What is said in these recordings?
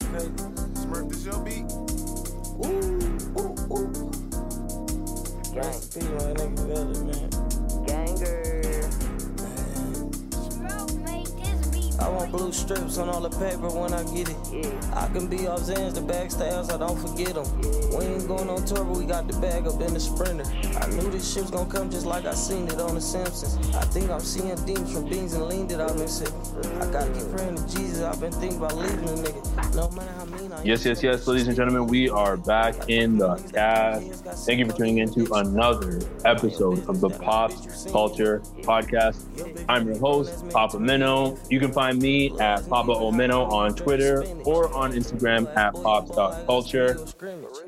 Smurf, this your beat? I want blue strips on all the paper when I get it. I can be off Xans, the backstabs, I don't forget them. We ain't going on tour, but we got the bag up in the sprinter. I knew this shit was gonna come just like I seen it on The Simpsons. I think I'm seeing demons from beans and lean that I've been sipping. I gotta keep praying to Jesus, I've been thinking about leaving a nigga. No matter how mean I. Yes, yes, yes, ladies and gentlemen, we are back in the cast. Thank you for tuning in to another episode of the Pop Culture Podcast. I'm your host, Papa Minnow. You can find me at Papa Omino on Twitter or on Instagram at pops.culture.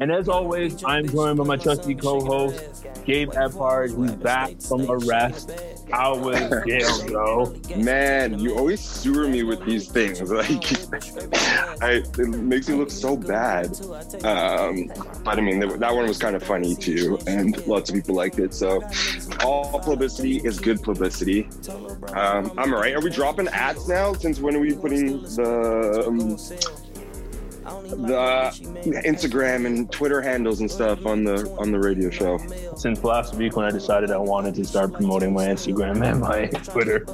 And as always, I'm joined by my trusty co-host, Gabe Epard, who's back from arrest. How was jail, bro? Man, you always sewer me with these things. Like, I, it makes me look so bad. Um, but I mean, that, that one was kind of funny too, and lots of people liked it. So, all publicity is good publicity. Um, I'm all right. Are we dropping ads now? Since when are we putting the um, the Instagram and Twitter handles and stuff on the on the radio show? Since last week when I decided I wanted to start promoting my Instagram and my Twitter.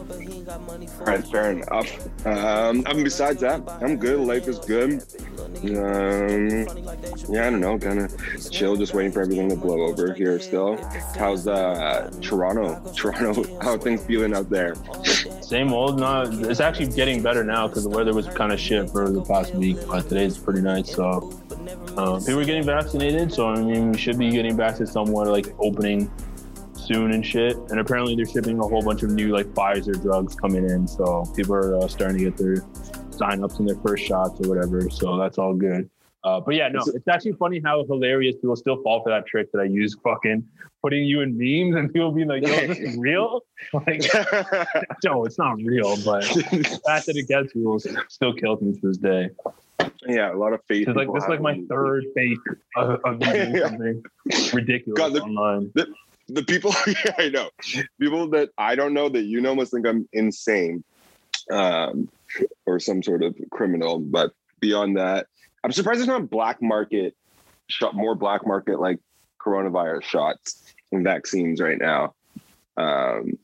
All right, fair enough. Um, and besides that, I'm good. Life is good. Um, yeah, I don't know, kind of chill, just waiting for everything to blow over here. Still, how's uh, Toronto? Toronto, how are things feeling out there? Same old. No, it's actually getting better now because the weather was kind of shit for the past week, but today's pretty nice. So uh, people are getting vaccinated, so I mean, we should be getting back to somewhat like opening soon and shit. And apparently, they're shipping a whole bunch of new like Pfizer drugs coming in, so people are uh, starting to get their sign-ups and their first shots or whatever. So that's all good. Uh, but yeah, no, it's actually funny how hilarious people still fall for that trick that I use fucking putting you in memes and people being like, yo, is this real? Like, no, it's not real, but the fact that it gets people still kills me to this day. Yeah, a lot of faith. It's like this is like my third faith of, of Yeah. something ridiculous God, the- online. the people yeah, I know people that I don't know that you know must think I'm insane um, or some sort of criminal. But beyond that, I'm surprised there's not black market shot more black market like coronavirus shots and vaccines right now. Um,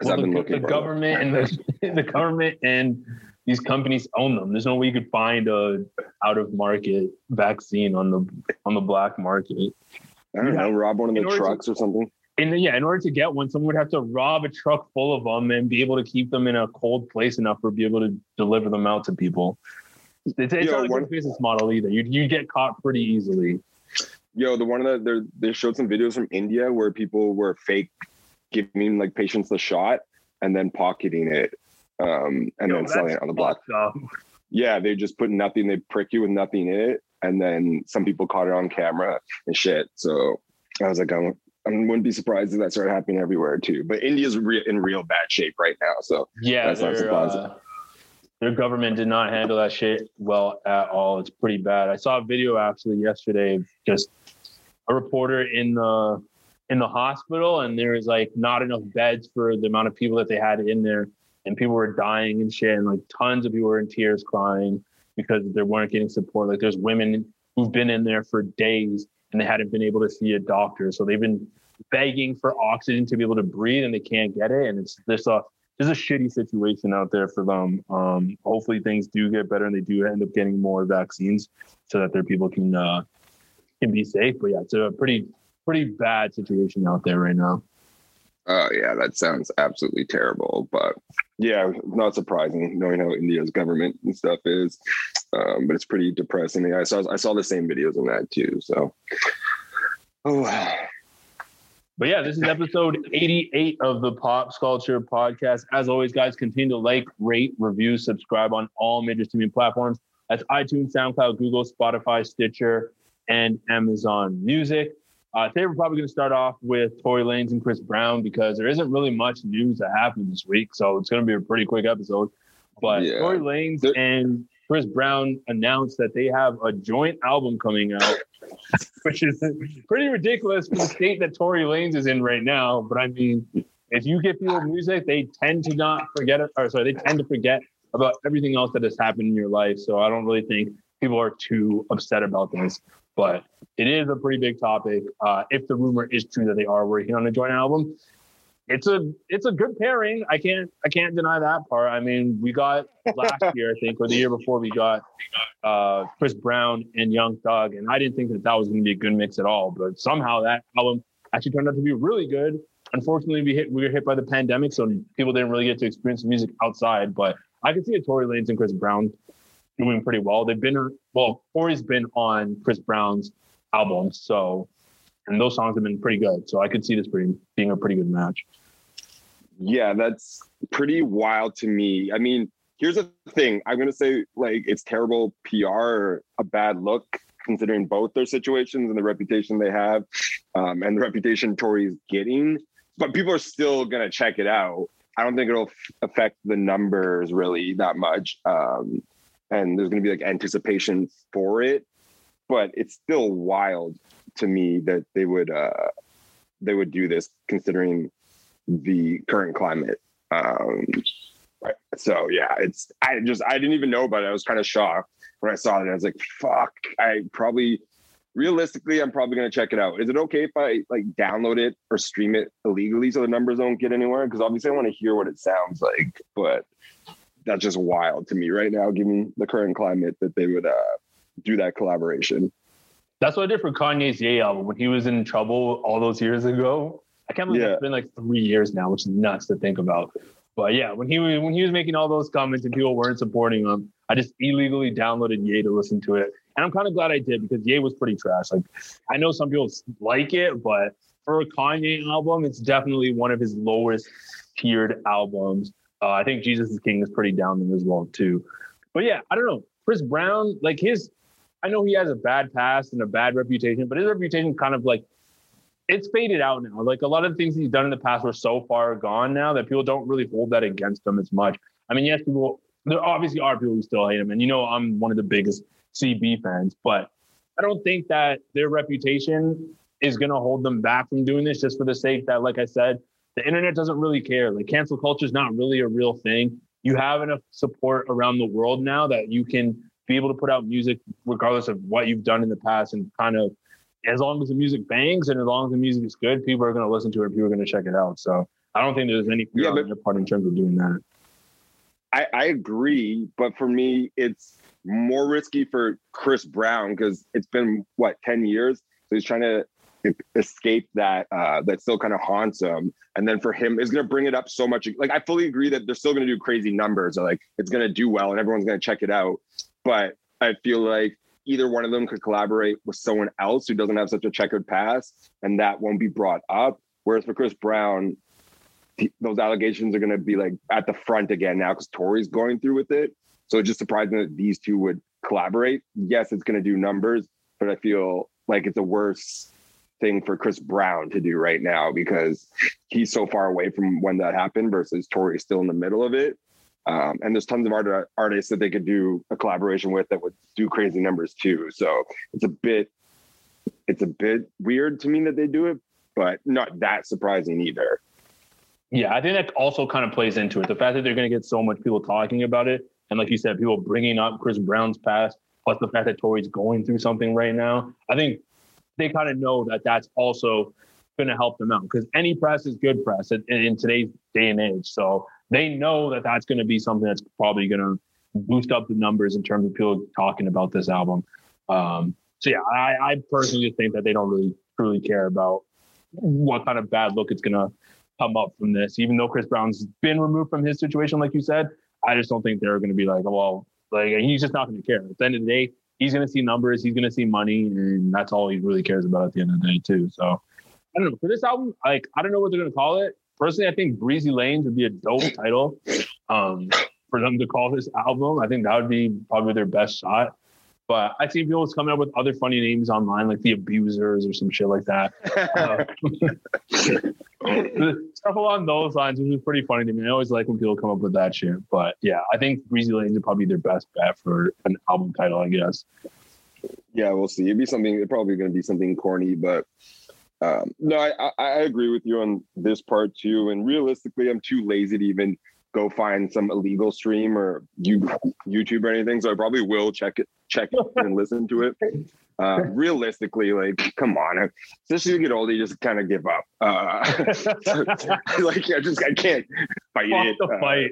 because Well, I've been the, the government and the, the government and these companies own them. There's no way you could find a out of market vaccine on the on the black market. I don't know, rob one of the order to- trucks or something. And yeah, in order to get one, someone would have to rob a truck full of them and be able to keep them in a cold place enough for be able to deliver them out to people. It's, it's Yo, not a one- good business model either. You you get caught pretty easily. Yo, the one of the they showed some videos from India where people were fake giving like patients the shot and then pocketing it um, and Yo, then selling it on the block. up. Yeah, they just put nothing. They prick you with nothing in it, and then some people caught it on camera and shit. So I was like, I'm, I wouldn't be surprised if that started happening everywhere too. But India's re- in real bad shape right now. So Yeah, That's not surprising. uh, their government did not handle that shit well at all. It's pretty bad. I saw a video actually yesterday just a reporter in the in the hospital, and there was like not enough beds for the amount of people that they had in there, and people were dying and shit, and like tons of people were in tears crying because they weren't getting support. Like there's women who've been in there for days and they hadn't been able to see a doctor, so they've been begging for oxygen to be able to breathe, and they can't get it, and it's uh this is a shitty situation out there for them. Um, hopefully things do get better and they do end up getting more vaccines so that their people can uh, can be safe. But yeah, it's a pretty pretty bad situation out there right now. Oh yeah, that sounds absolutely terrible. But yeah, not surprising knowing how India's government and stuff is. Um, but it's pretty depressing. I saw I saw the same videos on that too. So oh but yeah, this is episode 88 of the Pop Sculpture Podcast. As always, guys, continue to like, rate, review, subscribe on all major streaming platforms. That's iTunes, SoundCloud, Google, Spotify, Stitcher, and Amazon Music. Uh, today, we're probably going to start off with Tory Lanez and Chris Brown because there isn't really much news that happened this week. So it's going to be a pretty quick episode. But yeah. Tory Lanez and Chris Brown announced that they have a joint album coming out which is pretty ridiculous for the state that Tory Lanez is in right now. But I mean, if you get people music, they tend to not forget it, or sorry, they tend to forget about everything else that has happened in your life. So I don't really think people are too upset about this. But it is a pretty big topic. Uh, if the rumor is true that they are working on a joint album, it's a it's a good pairing. I can't I can't deny that part. I mean, we got last year, I think, or the year before, we got uh, Chris Brown and Young Thug, and I didn't think that that was going to be a good mix at all. But somehow that album actually turned out to be really good. Unfortunately, we hit we were hit by the pandemic, so people didn't really get to experience the music outside. But I could see a Tory Lanez and Chris Brown doing pretty well. They've been well, Tory's been on Chris Brown's album, so and those songs have been pretty good. So I could see this being a pretty good match. Yeah, that's pretty wild to me. I mean, here's the thing. I'm gonna say like it's terrible PR a bad look considering both their situations and the reputation they have, um, and the reputation Tory's getting. But people are still gonna check it out. I don't think it'll affect the numbers really that much. Um, and there's gonna be like anticipation for it, but it's still wild to me that they would uh, they would do this considering the current climate. Um. So yeah, it's I just I didn't even know about it. I was kind of shocked when I saw it. I was like, fuck. I probably realistically I'm probably gonna check it out. Is it okay if I like download it or stream it illegally so the numbers don't get anywhere? Because obviously I want to hear what it sounds like, but that's just wild to me right now, given the current climate that they would uh, do that collaboration. That's what I did for Kanye's Ye album when he was in trouble all those years ago. I can't believe yeah. it's been like three years now, which is nuts to think about. But yeah, when he was when he was making all those comments and people weren't supporting him, I just illegally downloaded Ye to listen to it, and I'm kind of glad I did because Ye was pretty trash. Like I know some people like it, but for a Kanye album, it's definitely one of his lowest tiered albums. Uh, I think Jesus is King is pretty down there as well too. But yeah, I don't know. Chris Brown, like his, I know he has a bad past and a bad reputation, but his reputation kind of like it's faded out now. Like a lot of the things he's done in the past were so far gone now that people don't really hold that against him as much. I mean, yes, people there obviously are people who still hate him, and you know I'm one of the biggest CB fans, but I don't think that their reputation is going to hold them back from doing this just for the sake that, like I said, the internet doesn't really care. Like cancel culture is not really a real thing. You have enough support around the world now that you can be able to put out music regardless of what you've done in the past and kind of as long as the music bangs and as long as the music is good, people are going to listen to it. People are going to check it out. So I don't think there's any fear yeah, on their part in terms of doing that. I, I agree, but for me, it's more risky for Chris Brown because it's been what ten years, so he's trying to escape that uh, that still kind of haunts him. And then for him, it's going to bring it up so much. Like I fully agree that they're still going to do crazy numbers, or like it's going to do well, and everyone's going to check it out. But I feel like either one of them could collaborate with someone else who doesn't have such a checkered past, and that won't be brought up. Whereas for Chris Brown, those allegations are going to be like at the front again now because Tory's going through with it. So it's just surprising that these two would collaborate. Yes, it's going to do numbers, but I feel like it's a worse thing for Chris Brown to do right now because he's so far away from when that happened versus Tory's still in the middle of it. Um, and there's tons of art- artists that they could do a collaboration with that would do crazy numbers too. So it's a bit, it's a bit weird to me that they do it, but not that surprising either. Yeah, I think that also kind of plays into it. The fact that they're going to get so much people talking about it, and like you said, people bringing up Chris Brown's past, plus the fact that Tory's going through something right now. I think they kind of know that that's also going to help them out because any press is good press in, in, today's day and age. So they know that that's going to be something that's probably going to boost up the numbers in terms of people talking about this album. Um, so yeah, I, I personally just think that they don't really truly care about what kind of bad look it's going to come up from this. Even though Chris Brown's been removed from his situation, like you said, I just don't think they're going to be like, well, like he's just not going to care. At the end of the day, he's going to see numbers, he's going to see money, and that's all he really cares about at the end of the day, too. So I don't know. For this album, like I don't know what they're going to call it. Personally, I think Breezy Lanez would be a dope title um, for them to call this album. I think that would be probably their best shot. But I've seen people coming up with other funny names online, like the Abusers or some shit like that. uh, stuff along those lines, which is pretty funny to me. I always like when people come up with that shit. But yeah, I think Breezy Lanez would probably their best bet for an album title, I guess. Yeah, we'll see. It'd be something. It's probably going to be something corny, but um, no, I, I agree with you on this part too. And realistically, I'm too lazy to even go find some illegal stream or YouTube or anything. So I probably will check it, check it and listen to it. Uh, realistically, like, come on, especially as you get older, you just kind of give up. Uh, like, I just, I can't fight Fuck it. The uh, fight.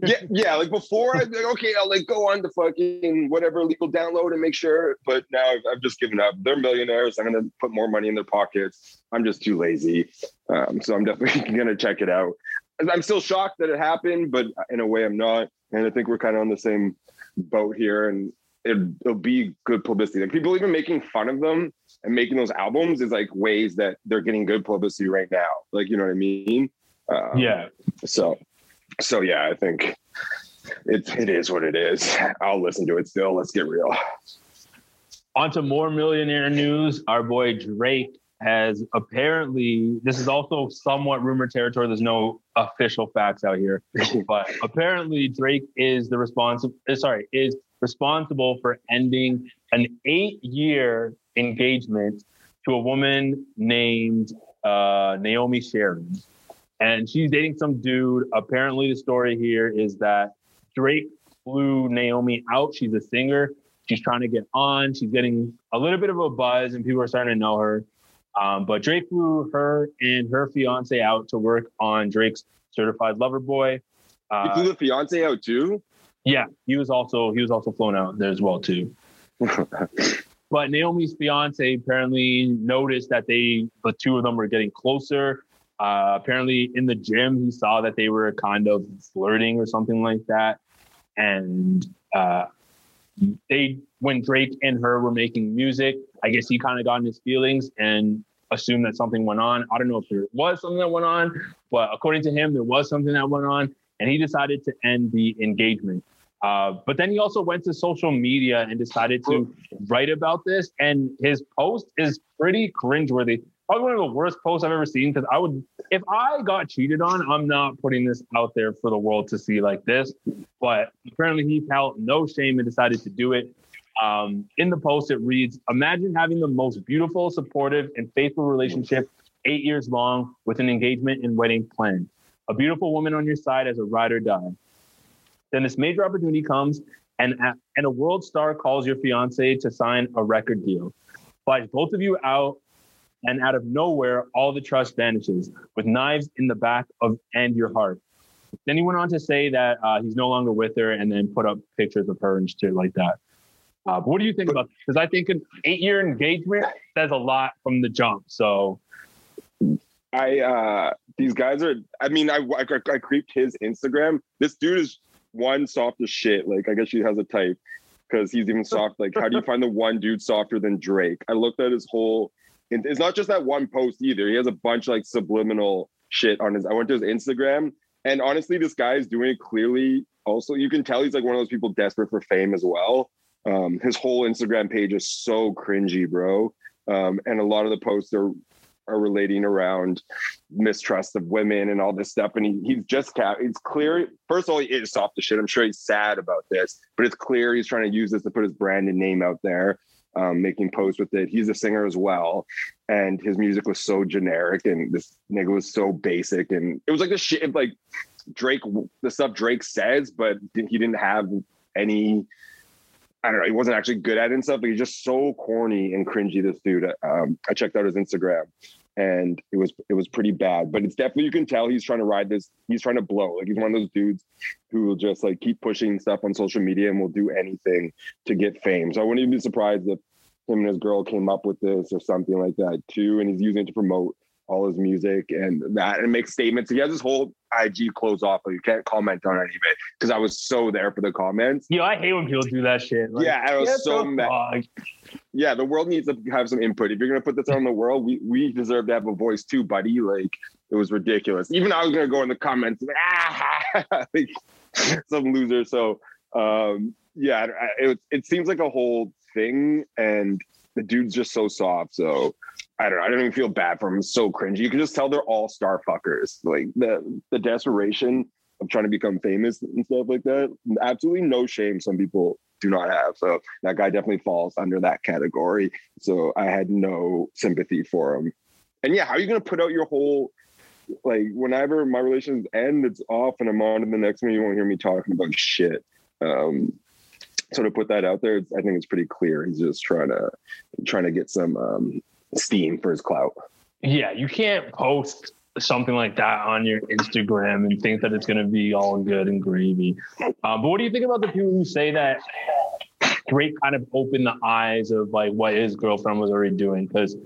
yeah, yeah. Like before, I'd be like, okay, I'll like go on to fucking whatever illegal download and make sure. But now I've, I've just given up. They're millionaires. I'm gonna put more money in their pockets. I'm just too lazy. Um, so I'm definitely gonna check it out. I'm still shocked that it happened, but in a way, I'm not. And I think we're kind of on the same boat here. And it, will be good publicity. Like people even making fun of them and making those albums is like ways that they're getting good publicity right now. Like you know what I mean? Um, yeah. So, so yeah, I think it it is what it is. I'll listen to it still. Let's get real. On to more millionaire news. Our boy Drake has apparently this is also somewhat rumor territory. There's no official facts out here, but apparently Drake is the responsible. Uh, sorry, is responsible for ending an eight-year engagement to a woman named uh, Naomi Sharon, and she's dating some dude. Apparently, the story here is that Drake flew Naomi out. She's a singer. She's trying to get on. She's getting a little bit of a buzz, and people are starting to know her. Um, but Drake flew her and her fiance out to work on Drake's Certified Lover Boy. Uh, he flew the fiance out too. Yeah, he was also he was also flown out there as well too. but Naomi's fiance apparently noticed that they the two of them were getting closer. Uh, apparently, in the gym, he saw that they were kind of flirting or something like that, and uh, they when Drake and her were making music, I guess he kind of got in his feelings and assumed that something went on. I don't know if there was something that went on, but according to him, there was something that went on, and he decided to end the engagement. Uh, but then he also went to social media and decided to write about this, and his post is pretty cringeworthy. Probably one of the worst posts I've ever seen because I would, if I got cheated on, I'm not putting this out there for the world to see like this. But apparently, he felt no shame and decided to do it. Um, in the post, it reads Imagine having the most beautiful, supportive, and faithful relationship eight years long with an engagement and wedding planned. A beautiful woman on your side as a ride or die. Then this major opportunity comes, and, and a world star calls your fiance to sign a record deal. Flies both of you out, and out of nowhere, all the trust vanishes with knives in the back of and your heart. Then he went on to say that uh, he's no longer with her, and then put up pictures of her and shit like that. Uh, what do you think about? Because I think an eight year engagement says a lot from the jump. So I uh these guys are I mean I, I I creeped his Instagram. This dude is one soft as shit. Like I guess she has a type because he's even soft. Like how do you find the one dude softer than Drake? I looked at his whole. It's not just that one post either. He has a bunch of like subliminal shit on his. I went to his Instagram and honestly, this guy is doing it clearly. Also, you can tell he's like one of those people desperate for fame as well. Um, his whole Instagram page is so cringy, bro. Um, and a lot of the posts are are relating around mistrust of women and all this stuff. And he, he's just cap. It's clear. First of all, he is soft as shit. I'm sure he's sad about this, but it's clear he's trying to use this to put his brand and name out there, um, making posts with it. He's a singer as well, and his music was so generic, and this nigga was so basic, and it was like the shit like Drake, the stuff Drake says, but he didn't have any I don't know, he wasn't actually good at it and stuff, but he's just so corny and cringy. This dude, um, I checked out his Instagram. and it was it was pretty bad. But it's definitely you can tell he's trying to ride this. He's trying to blow. Like he's one of those dudes who will just like keep pushing stuff on social media and will do anything to get fame. So I wouldn't even be surprised if him and his girl came up with this or something like that too. And he's using it to promote all his music and that and make statements. He has his whole IG closed off, but you can't comment on any of it because I was so there for the comments. Yo, I hate when people do that shit. Like, yeah, I was so mad. Yeah, the world needs to have some input. If you're gonna put this on the world, we we deserve to have a voice too, buddy. Like it was ridiculous. Even I was gonna go in the comments, ah, like, some loser. So um, yeah, it it seems like a whole thing, and the dude's just so soft. So I don't know. I don't even feel bad for him. It's so cringy. You can just tell they're all star fuckers. Like the the desperation of trying to become famous and stuff like that. Absolutely no shame. Some people do not have. So that guy definitely falls under that category. So I had no sympathy for him. And yeah, how are you gonna put out your whole like whenever my relations end, it's off and I'm on to the next one. You won't hear me talking about shit. Um, so to put that out there, I think it's pretty clear. He's just trying to trying to get some um, steam for his clout. Yeah, you can't post something like that on your Instagram and think that it's going to be all good and gravy. Uh, but what do you think about the people who say that Drake kind of opened the eyes of like what his girlfriend was already doing? Because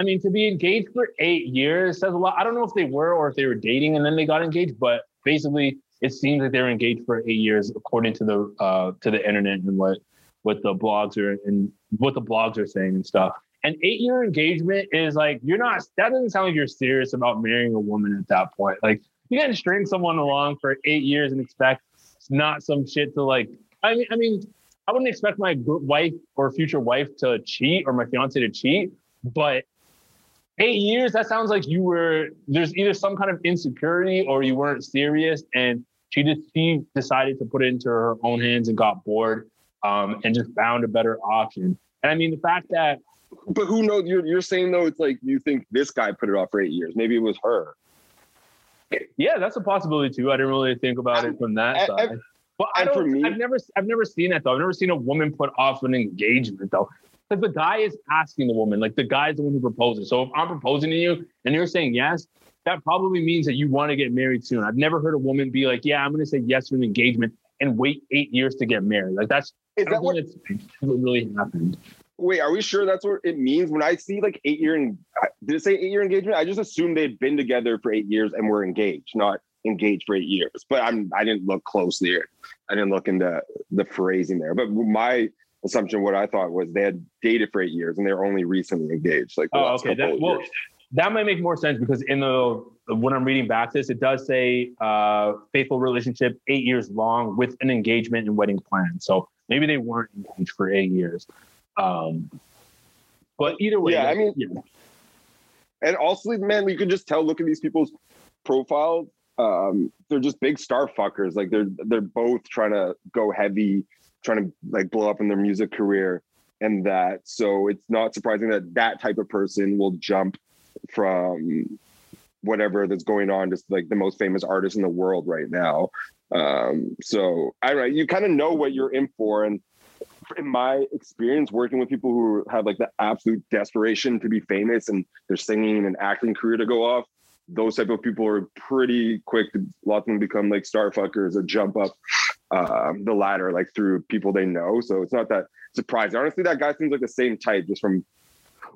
I mean, to be engaged for eight years says a lot. I don't know if they were or if they were dating and then they got engaged, but basically, it seems like they were engaged for eight years, according to the uh, to the internet and what what the blogs are and what the blogs are saying and stuff an eight year engagement is like you're not that doesn't sound like you're serious about marrying a woman at that point. Like you can't string someone along for eight years and expect it's not some shit to like i mean i mean i wouldn't expect my wife or future wife to cheat or my fiance to cheat but eight years that sounds like you were there's either some kind of insecurity or you weren't serious and she just she decided to put it into her own hands and got bored um, and just found a better option. And i mean the fact that but who knows? You're you're saying though it's like you think this guy put it off for eight years. Maybe it was her. Yeah, that's a possibility too. I didn't really think about it from that side. but I don't. Me, I've never I've never seen that though. I've never seen a woman put off an engagement though. Because the guy is asking the woman, like the guy's the one who proposes. So if I'm proposing to you and you're saying yes, that probably means that you want to get married soon. I've never heard a woman be like, "Yeah, I'm going to say yes to an engagement and wait eight years to get married." Like that's is that what, what really happened. Wait, are we sure that's what it means? When I see like eight year and did it say eight year engagement? I just assumed they'd been together for eight years and were engaged, not engaged for eight years. But I'm I didn't look closely. I didn't look into the phrasing there. But my assumption, what I thought was they had dated for eight years and they're only recently engaged. Like oh, okay, that, well, that might make more sense because in the when I'm reading back this, it does say uh, faithful relationship eight years long with an engagement and wedding plan. So maybe they weren't engaged for eight years. Um, but either way, yeah, I mean, yeah. and also, man, you can just tell. Look at these people's profiles. Um, they're just big star fuckers. Like they're they're both trying to go heavy, trying to like blow up in their music career, and that. So it's not surprising that that type of person will jump from whatever that's going on, just like the most famous artist in the world right now. Um, so I don't know, you kind of know what you're in for, and in my experience working with people who have like the absolute desperation to be famous and their singing and acting career to go off, those type of people are pretty quick to a lot of them become like star fuckers or jump up um, the ladder like through people they know. So it's not that surprising. Honestly, that guy seems like the same type just from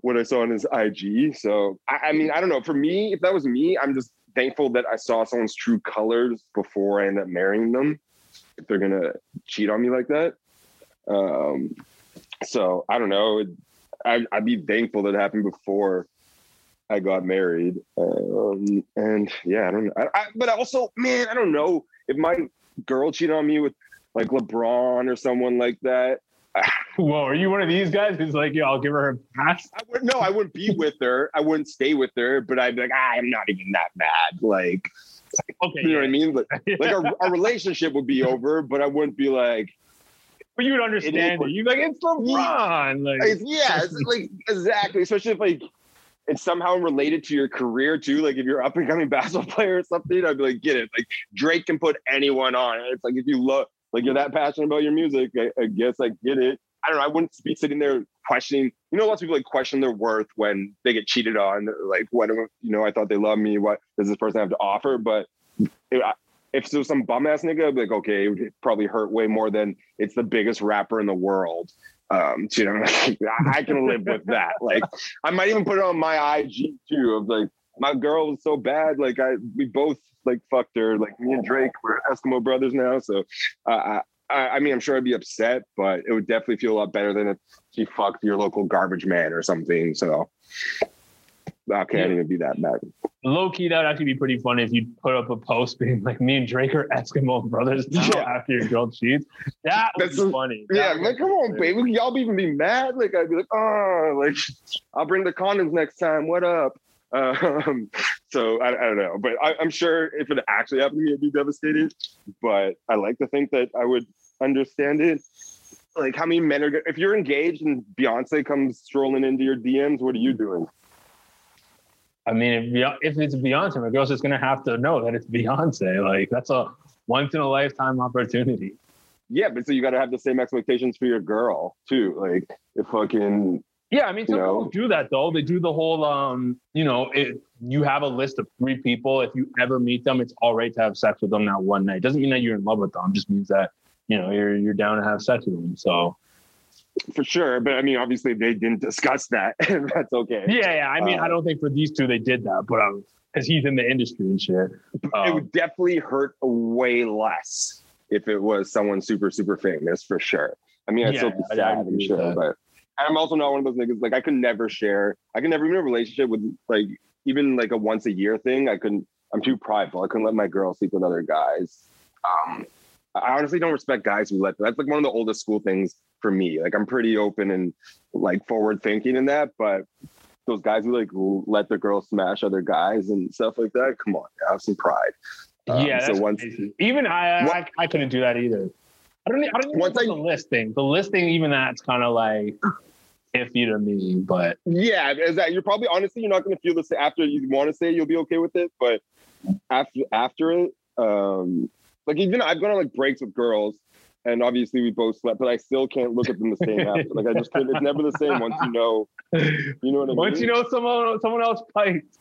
what I saw on his IG. So I, I mean, I don't know. For me, if that was me, I'm just thankful that I saw someone's true colors before I end up marrying them. If they're gonna cheat on me like that, um, so I don't know. I, would be thankful that happened before I got married. Um, and yeah, I don't know. I, I, but also, man, I don't know if my girl cheated on me with like LeBron or someone like that. Whoa, are you one of these guys who's like, yeah, I'll give her a pass? I would, no, I wouldn't be with her. I wouldn't stay with her, but I'd be like, ah, I'm not even that bad. Like, okay, you know what I mean? Like, like our, our relationship would be over, but I wouldn't be like, but you would understand it. You like it's LeBron. Like it's, yeah, it's like exactly. Especially if like it's somehow related to your career too. Like if you're up and coming basketball player or something, I'd be like, get it. Like Drake can put anyone on. It's like if you look like you're that passionate about your music, I, I guess I get it. I don't know. I wouldn't be sitting there questioning. You know, lots of people like question their worth when they get cheated on. Like, what you know, I thought they loved me. What does this person have to offer? But if, if so, some bum ass nigga, I'd be like, okay, it would probably hurt way more than it's the biggest rapper in the world. Um, you know, I can live with that. Like, I might even put it on my IG too. Of like, my girl was so bad. Like, I we both like fucked her. Like me and Drake, we're Eskimo brothers now. So, uh, I, I mean, I'm sure I'd be upset, but it would definitely feel a lot better than if she fucked your local garbage man or something. So, I can't yeah. even be that mad. Low key, that'd actually be pretty funny if you put up a post being like, "Me and Drake are Eskimo brothers now yeah. after your girl cheats." That would That's be funny. yeah, like, come on, baby, y'all be even be mad? Like, I'd be like, "Oh, like, I'll bring the condoms next time. What up?" Um, so I, I, don't know, but I, am sure if it actually happened to me, I'd be devastated. But I like to think that I would understand it. Like, how many men are if you're engaged and Beyonce comes strolling into your DMs, what are you doing? I mean, if, if it's Beyonce, my girl's just gonna have to know that it's Beyonce. Like, that's a once in a lifetime opportunity. Yeah, but so you got to have the same expectations for your girl too. Like, if fucking yeah, I mean, some people do that though. They do the whole, um, you know, it, you have a list of three people. If you ever meet them, it's all right to have sex with them that one night. Doesn't mean that you're in love with them. Just means that you know you're you're down to have sex with them. So for sure, but I mean, obviously they didn't discuss that. that's okay. Yeah, yeah. I mean, uh, I don't think for these two they did that, but um, because he's in the industry and shit, um, it would definitely hurt way less if it was someone super super famous for sure. I mean, I'd yeah, still be sad, I'm sure, but I'm also not one of those niggas. Like I could never share. I could never be in a relationship with like even like a once a year thing. I couldn't. I'm too prideful. I couldn't let my girl sleep with other guys. Um, I honestly don't respect guys who let. That's like one of the oldest school things for me. Like I'm pretty open and like forward thinking in that, but those guys who like let the girls smash other guys and stuff like that. Come on, have some pride. Um, yeah, so once crazy. even I, I, I couldn't do that either. I don't. I don't even Once I, the listing. The listing, even that's kind of like iffy to me. But yeah, is that you're probably honestly you're not going to feel this after you want to say you'll be okay with it, but after after it, um, like even I've gone on like breaks with girls, and obviously we both slept, but I still can't look at them the same after. Like I just can't. It's never the same once you know. You know what I mean? Once you know someone someone else fights.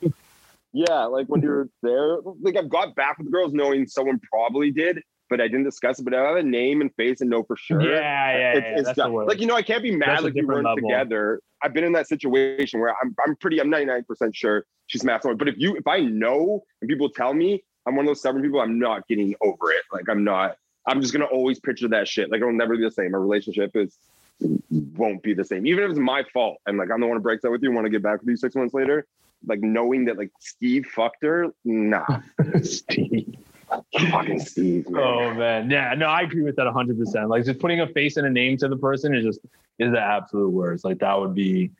Yeah, like when you're there, like I've got back with girls knowing someone probably did, but I didn't discuss it. But I have a name and face and know for sure. Yeah, yeah, it's, yeah. It's like you know, I can't be mad that's like we weren't level. together. I've been in that situation where I'm I'm pretty I'm 99 percent sure she's smashed someone. But if you if I know and people tell me I'm one of those stubborn people, I'm not getting over it. Like I'm not. I'm just gonna always picture that shit. Like it'll never be the same. A relationship is won't be the same. Even if it's my fault and like I'm the one who breaks up with you want to get back with you six months later, like knowing that like Steve fucked her, nah. Steve. Fucking Steve. Man. Oh man, yeah, no, I agree with that 100. percent Like just putting a face and a name to the person is just is the absolute worst. Like that would be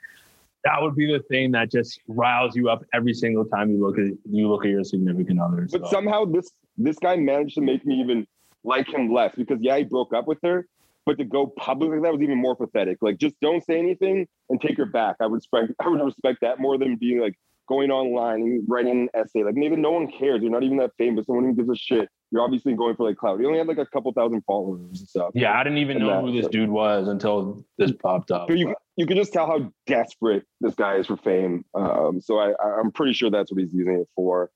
that would be the thing that just riles you up every single time you look at you look at your significant other. But so. somehow this this guy managed to make me even like him less because yeah, he broke up with her, but to go public like that was even more pathetic. Like just don't say anything and take her back. I would respect I would respect that more than being like going online and writing an essay. Like maybe no one cares. You're not even that famous. No one even gives a shit. You're obviously going for like cloud. You only had like a couple thousand followers and stuff. Yeah, I didn't even know that, who this so. dude was until this popped up. But you you can just tell how desperate this guy is for fame. Um, so I I'm pretty sure that's what he's using it for.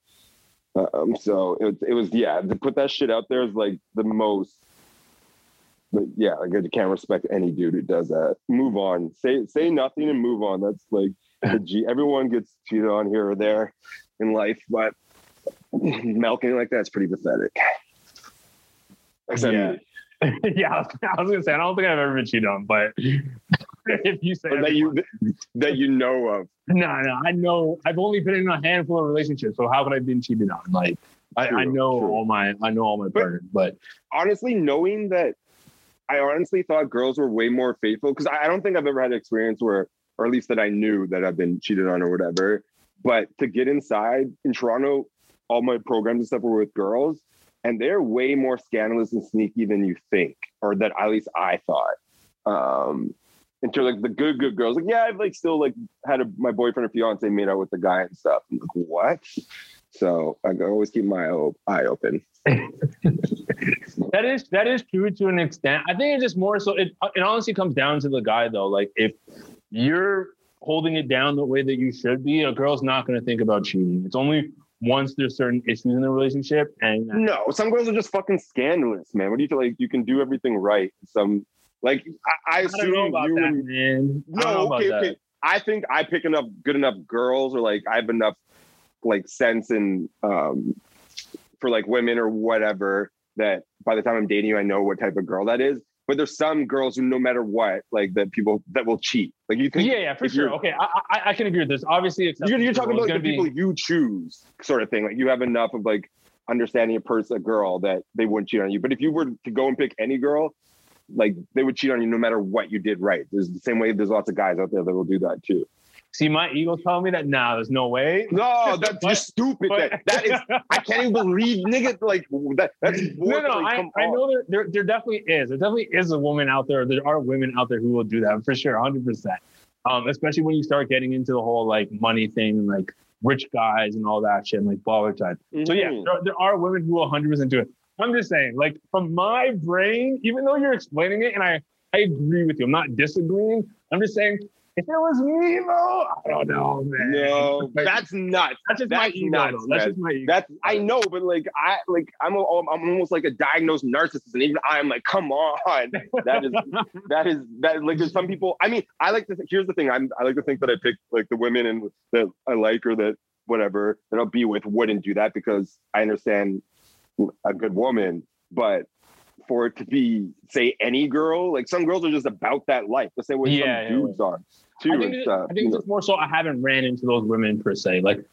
Um, so it, it was yeah to put that shit out there is like the most but yeah, like I can't respect any dude who does that. Move on. Say say nothing and move on. That's like G. Everyone gets cheated on here or there in life, but milking like that's pretty pathetic. Except yeah. yeah, I was, gonna say I don't think I've ever been cheated on, but if you say that you that you know of, no, no, I know I've only been in a handful of relationships, so how could I have been cheated on? Like I, I, know true. all my I know all my partners, but honestly, knowing that I honestly thought girls were way more faithful because I, I don't think I've ever had an experience where or at least that I knew that I've been cheated on or whatever. But to get inside in Toronto, all my programs and stuff were with girls, and they're way more scandalous and sneaky than you think, or that at least I thought. Um, into like the good, good girls, like yeah, I've like still like had a, my boyfriend or fiance made out with the guy and stuff. I'm like, what? So I always keep my eye open. that is that is true to an extent. I think it's just more so. It it honestly comes down to the guy though. Like if you're holding it down the way that you should be, a girl's not going to think about cheating. It's only once there's certain issues in the relationship. And no, some girls are just fucking scandalous, man. What do you feel like? You can do everything right. Some like I, I assume you that, and, man. no, okay, okay. I think I pick enough good enough girls, or like I have enough like sense and um for like women or whatever that by the time I'm dating you, I know what type of girl that is. But there's some girls who, no matter what, like that people that will cheat. Like you think, yeah, yeah, for sure. Okay, I, I, I can agree with this. Obviously, you're, you're talking about like, the be... people you choose, sort of thing. Like you have enough of like understanding a person, a girl that they wouldn't cheat on you. But if you were to go and pick any girl, like they would cheat on you no matter what you did right. There's the same way there's lots of guys out there that will do that too. See, my ego telling me that nah, there's no way. No, that's but, just stupid. But, that, that is, I can't even believe nigga like that. That's no, no. I, I know there, there, there definitely is. There definitely is a woman out there. There are women out there who will do that for sure, hundred percent. Um, especially when you start getting into the whole like money thing, like rich guys and all that shit, and like baller type. Mm-hmm. So yeah, mm-hmm. there, there are women who will hundred percent do it. I'm just saying, like from my brain, even though you're explaining it, and I I agree with you, I'm not disagreeing. I'm just saying if it was me though, I don't know, man. No, that's nuts. That's just that's my ego. Nuts, that's just my ego. That's I know, but like I like I'm a, I'm almost like a diagnosed narcissist, and even I'm like, come on, that is that is that like there's some people. I mean, I like to. Here's the thing. I'm I like to think that I pick like the women and that I like or that whatever that I'll be with wouldn't do that because I understand a good woman, but for it to be say any girl, like some girls are just about that life, the same way yeah, some yeah, dudes yeah. are too. I think, uh, I think it's more so I haven't ran into those women per se. Like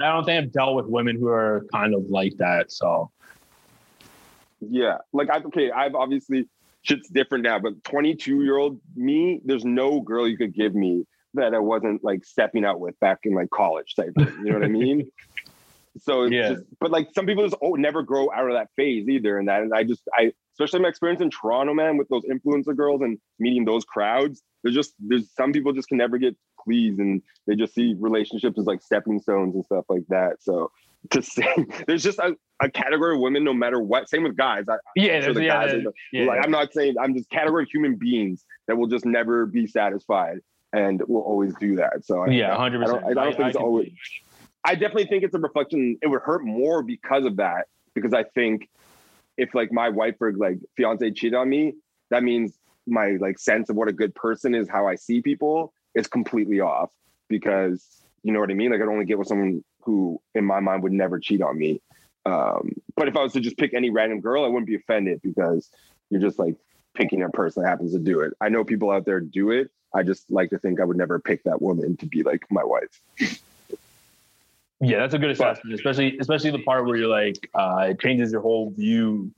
I don't think I've dealt with women who are kind of like that. So yeah, like I okay, I've obviously shit's different now, but 22 year old me, there's no girl you could give me that I wasn't like stepping out with back in like college type. Thing, you know what I mean? So yeah, just, but like some people just oh, never grow out of that phase either, and that and I just I especially my experience in Toronto, man, with those influencer girls and meeting those crowds. There's just there's some people just can never get pleased, and they just see relationships as like stepping stones and stuff like that. So to say there's just a, a category of women, no matter what. Same with guys. I, yeah, sure the yeah, guys the, yeah, like I'm not saying I'm just category of human beings that will just never be satisfied and will always do that. So yeah, hundred percent. I I don't think it's always. I definitely think it's a reflection. It would hurt more because of that. Because I think if like my wife or like fiance cheated on me, that means my like sense of what a good person is, how I see people, is completely off. Because you know what I mean. Like I'd only get with someone who, in my mind, would never cheat on me. Um, but if I was to just pick any random girl, I wouldn't be offended because you're just like picking a person that happens to do it. I know people out there do it. I just like to think I would never pick that woman to be like my wife. Yeah, that's a good assessment, especially especially the part where you're like, uh, it changes your whole view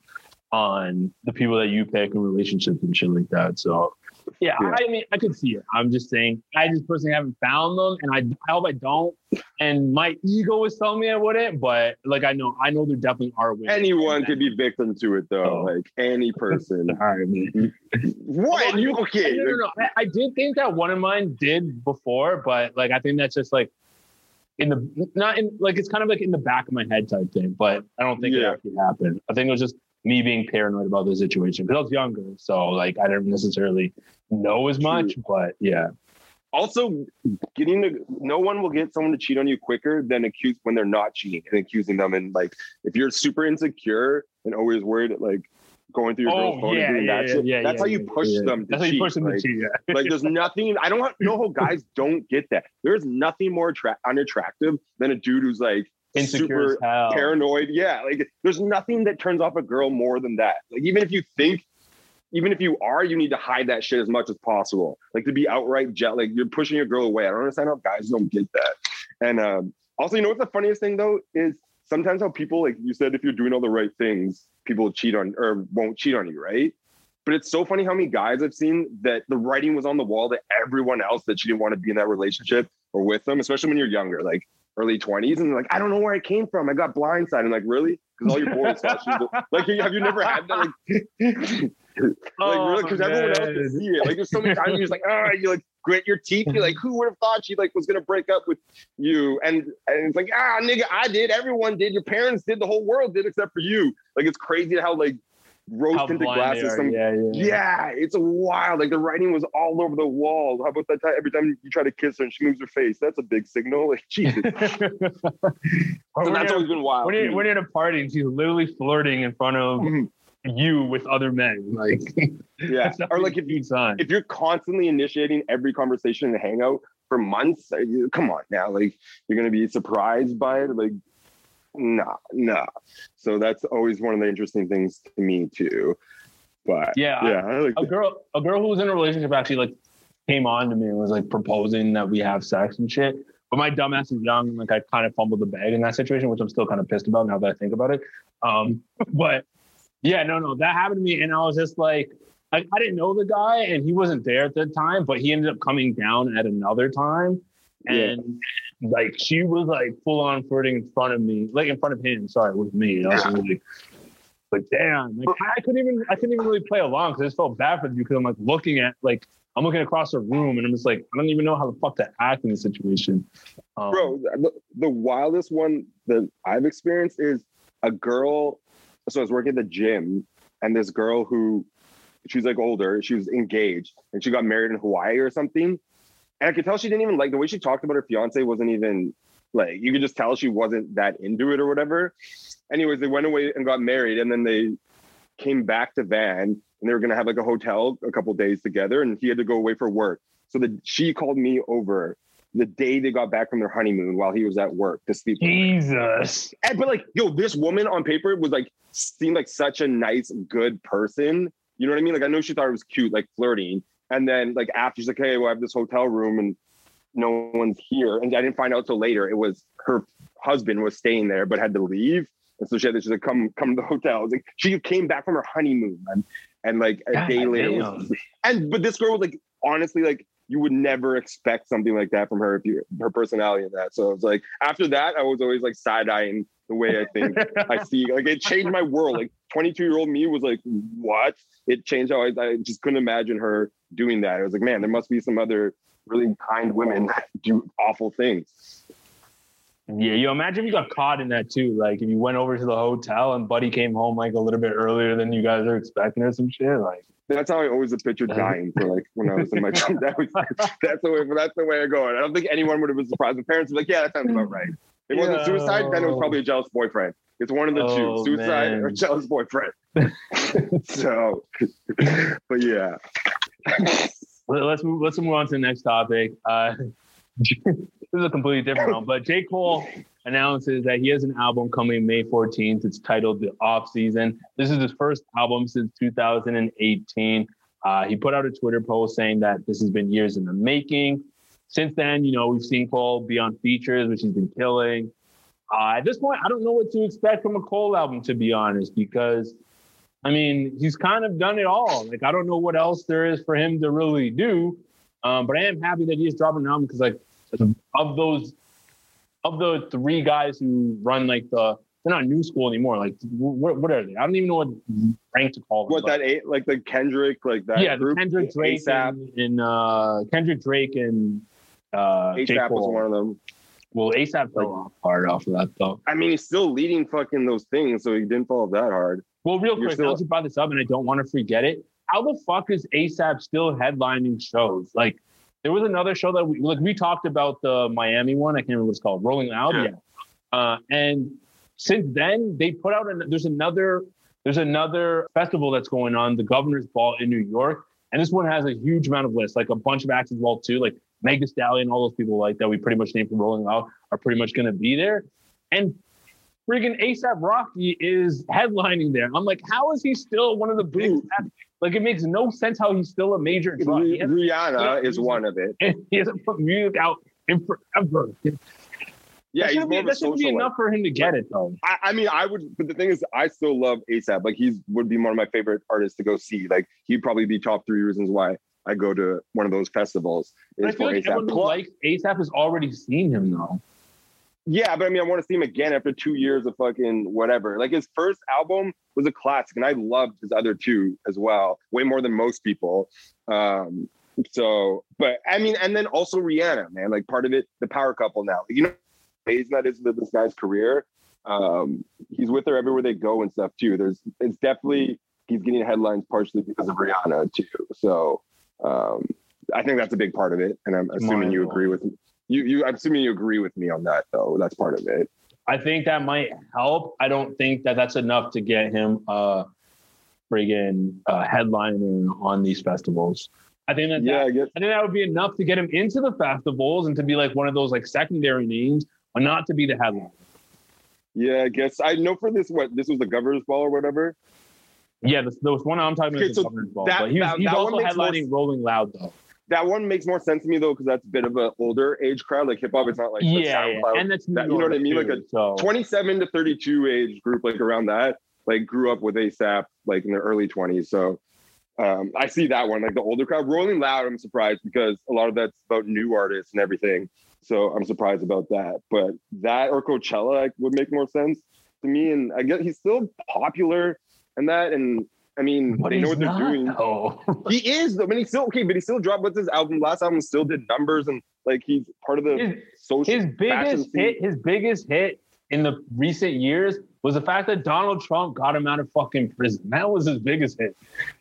on the people that you pick and relationships and shit like that. So, yeah, yeah, I mean, I could see it. I'm just saying, I just personally haven't found them, and I, I hope I don't. And my ego is telling me I wouldn't, but like I know, I know there definitely are ways. Anyone could be victim to it, though. Oh. Like any person. Right, man. what? You okay? No, no, no. I, I did think that one of mine did before, but like I think that's just like in the not in like it's kind of like in the back of my head type thing, but I don't think yeah. it actually happened. I think it was just me being paranoid about the situation because I was younger, so like I didn't necessarily know as much. True. But yeah. Also, getting to no one will get someone to cheat on you quicker than accuse when they're not cheating and accusing them. And like, if you're super insecure and always worried, like going through your oh, girl's phone yeah, and doing yeah, that shit. Yeah, that's how you push them to that's. How you push them like, to cheat yeah. like there's nothing. I don't know how guys don't get that. There's nothing more tra- unattractive than a dude who's like Insecure super paranoid. Yeah, like there's nothing that turns off a girl more than that. Like even if you think, even if you are, you need to hide that shit as much as possible. Like to be outright jet, like you're pushing your girl away. I don't understand how guys don't get that. And um, also, you know what's the funniest thing though is sometimes how people like you said if you're doing all the right things people cheat on or won't cheat on you, right? But it's so funny how many guys I've seen that the writing was on the wall that everyone else that she didn't want to be in that relationship or with them, especially when you're younger, like early 20s. And like, I don't know where I came from. I got blindsided. I'm like, really? Because all your boys like, have you never had that? Like, like oh, really? Because everyone else can see it. Like, there's so many times you're just like, ah, oh, you like, grit your teeth. You're like, who would have thought she like was gonna break up with you? And and it's like, ah, nigga, I did. Everyone did. Your parents did. The whole world did, except for you. Like it's crazy how like rose tinted glasses. Some, yeah, yeah. yeah, it's wild. Like the writing was all over the wall. How about that time every time you try to kiss her and she moves her face? That's a big signal. Like Jesus. so that's always been wild. when, you're, when you're at a party and she's literally flirting in front of Mhm. You with other men, like yeah. Or like if you sign. if you're constantly initiating every conversation in a hangout for months, you- come on now. Like you're gonna be surprised by it. Like, nah, nah. So that's always one of the interesting things to me too. But Yeah, yeah, I like a girl a girl who was in a relationship actually like came on to me and was like proposing that we have sex and shit. But my dumbass is young and like I kind of fumbled the bag in that situation, which I'm still kind of pissed about now that I think about it. Um, but yeah, no, no, that happened to me, and I was just like, like I didn't know the guy, and he wasn't there at the time, but he ended up coming down at another time, Yeah. and like she was like full on flirting in front of me, like in front of him. Sorry, with me. I was like, like damn, like I couldn't even I couldn't even really play along because I just felt bad for you because I'm like looking at like I'm looking across the room and I'm just like I don't even know how the fuck to act in this situation. Um, bro the, the wildest one that i've experienced is a girl so i was working at the gym and this girl who she's like older she was engaged and she got married in hawaii or something and i could tell she didn't even like the way she talked about her fiance wasn't even like you could just tell she wasn't that into it or whatever anyways they went away and got married and then they came back to van and they were going to have like a hotel a couple days together and he had to go away for work so that she called me over the day they got back from their honeymoon while he was at work to sleep. Jesus. And, but like, yo, this woman on paper was like seemed like such a nice, good person. You know what I mean? Like, I know she thought it was cute, like flirting. And then like after she's like, hey, well, I have this hotel room and no one's here. And I didn't find out till later. It was her husband was staying there but had to leave. And so she had to she's like, come, come to the hotel. Like, she came back from her honeymoon, man. And like a God day later, was, and but this girl was like, honestly, like you would never expect something like that from her if you her personality and that. So it was like after that, I was always like side eyeing the way I think I see. Like it changed my world. Like 22 year old me was like, what? It changed how I, I just couldn't imagine her doing that. I was like, man, there must be some other really kind women that do awful things. Yeah, you imagine if you got caught in that too. Like if you went over to the hotel and Buddy came home like a little bit earlier than you guys are expecting or some shit. Like That's how I always pictured uh-huh. dying for like when I was in my that was that's the way that's the way I go. I don't think anyone would have been surprised. The parents were like, yeah, that sounds about right. It wasn't suicide, then it was probably a jealous boyfriend. It's one of the Oh, two, suicide man. or jealous boyfriend. so, but yeah, Let- let's move, let's move on to the next topic. Uh, this is a completely different one, but J. Cole announces that he has an album coming May 14th. It's titled The Off Season. This is his first album since 2018. Uh, he put out a Twitter post saying that this has been years in the making. Since then, you know, we've seen Cole be on features, which he's been killing. Uh, at this point, I don't know what to expect from a Cole album, to be honest, because I mean, he's kind of done it all. Like, I don't know what else there is for him to really do. Um, but I am happy that he's dropping an album because, like, of those, of the three guys who run like the, they're not new school anymore. Like, what, what are they? I don't even know what rank to call them. what that eight like the Kendrick like that yeah, group, Kendrick Drake ASAP, and, and uh, Kendrick Drake and uh. ASAP was one of them. Well, ASAP fell off hard off of that though. I mean, he's still leading fucking those things, so he didn't fall that hard. Well, real You're quick, still- that you brought this up, and I don't want to forget it. How the fuck is ASAP still headlining shows? Like, there was another show that we like. We talked about the Miami one. I can't remember what it's called, Rolling Loud. Yeah. Yeah. Uh, and since then, they put out an, there's another there's another festival that's going on, the Governor's Ball in New York, and this one has a huge amount of lists, like a bunch of acts as well too, like Meg Stallion, all those people like that we pretty much named from Rolling Loud are pretty much going to be there, and friggin' ASAP Rocky is headlining there. I'm like, how is he still one of the big? Like, it makes no sense how he's still a major draw. He Rihanna is one of it. And he hasn't put music out in forever. Yeah, that he's should be, that should be enough for him to get it though. I, I mean, I would, but the thing is, I still love ASAP. Like, he's would be one of my favorite artists to go see. Like, he'd probably be top three reasons why I go to one of those festivals. But I Is feel for like everyone ASAP. who Plus- likes ASAP has already seen him though. Yeah, but I mean, I want to see him again after two years of fucking whatever. Like his first album was a classic, and I loved his other two as well, way more than most people. Um, So, but I mean, and then also Rihanna, man, like part of it, the power couple now. You know, amazing that is this guy's career. Um, he's with her everywhere they go and stuff too. There's, it's definitely he's getting headlines partially because of Rihanna too. So, um, I think that's a big part of it, and I'm assuming you agree with me. You, you, I'm assuming you agree with me on that, though. That's part of it. I think that might help. I don't think that that's enough to get him uh friggin' uh, headliner on these festivals. I think that, Yeah, that I guess. I think that would be enough to get him into the festivals and to be like one of those like secondary names, but not to be the headline. Yeah, I guess I know for this what this was the governor's ball or whatever. Yeah, the, the one I'm talking about Okay, is so the ball, that- but he's, that- he's that also makes more headlining Rolling Loud though. That one makes more sense to me though, because that's a bit of an older age crowd. Like hip hop, it's not like yeah, yeah, and that's that- you know what I mean? Like a so. 27 to 32 age group, like around that, like grew up with ASAP, like in their early 20s. So um, I see that one, like the older crowd. Rolling Loud, I'm surprised because a lot of that's about new artists and everything. So I'm surprised about that. But that or Coachella like, would make more sense to me. And I guess he's still popular and that. And I mean, But they know what they're not, doing. though. Oh. He is, though. I mean, he's still okay, but he still dropped what's his album. Last album still did numbers and like he's part of the His- social his biggest hit, his biggest hit in the recent years was the fact that Donald Trump got him out of fucking prison. That was his biggest hit.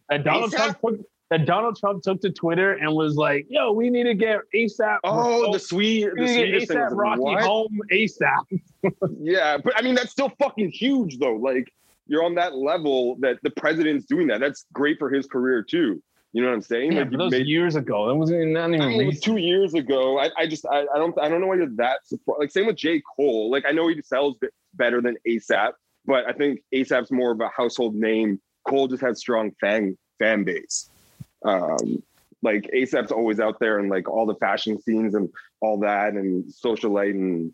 That Donald ASAP? Trump took that Donald Trump took to Twitter and was like, "Yo, we need to get ASAP. Oh, the sweet, the sweetest get thing. I ASAP Rocky what? home ASAP." Yeah, but I mean that's still fucking huge though. Like you're on that level that the president's doing that. That's great for his career too. You know what I'm saying? Yeah, like those made- years ago, that wasn't even I mean, it was two years ago. I, I just I, I don't I don't know why you're that surprised. Like same with J. Cole. Like I know he sells better than ASAP, but I think ASAP's more of a household name. Cole just has strong fan fan base. Um, like ASAP's always out there and like all the fashion scenes and all that and socialite and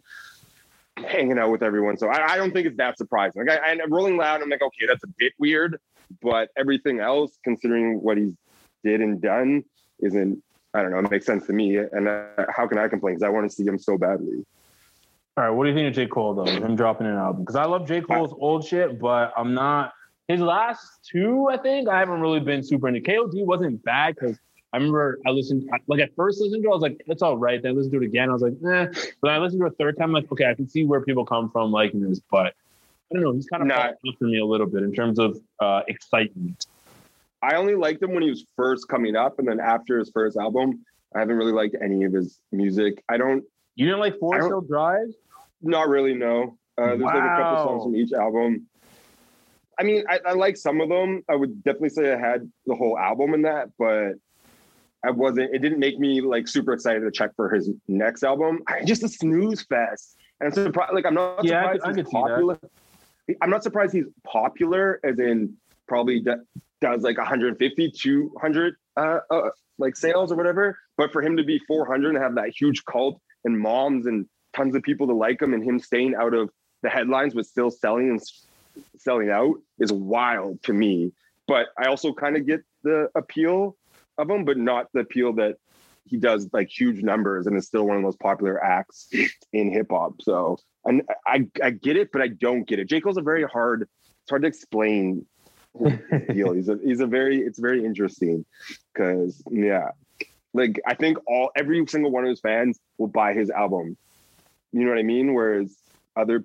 hanging out with everyone. So I, I don't think it's that surprising. Like I, I'm rolling loud. I'm like, okay, that's a bit weird, but everything else, considering what he's did and done, isn't. I don't know. It makes sense to me. And uh, how can I complain? Because I want to see him so badly. All right, what do you think of J. Cole though? Him dropping an album because I love J. Cole's old shit, but I'm not. His last two, I think, I haven't really been super into. KOD wasn't bad because I remember I listened, like at first listened to it, I was like, it's all right. Then I listened to it again, I was like, eh. But I listened to it a third time, I'm like, okay, I can see where people come from liking this, but I don't know. He's kind of Nah. for me a little bit in terms of uh, excitement. I only liked him when he was first coming up, and then after his first album, I haven't really liked any of his music. I don't, You didn't like Forest Hill Drive? not really No. Uh, there's like a couple songs from each album. I mean, I, I like some of them. I would definitely say I had the whole album in that, but I wasn't. It didn't make me like super excited to check for his next album. I just a snooze fest, and I'm surprised. Like I'm not Yeah, I surprised could- I he's could see that. popular. I'm not surprised he's popular, as in probably d- does like 150, 200 uh, uh, like sales or whatever. But for him to be 400 and have that huge cult and moms and tons of people to like him, and him staying out of the headlines but still selling and selling out is wild to me. But I also kind of get the appeal of him, but not the appeal that he does like huge numbers and is still one of the most popular acts in hip hop. So and I I get it, but I don't get it. J. Cole's a very hard, it's hard to explain deal. He's a he's a very it's very interesting because yeah. Like I think all every single one of his fans will buy his album. You know what I mean? Whereas other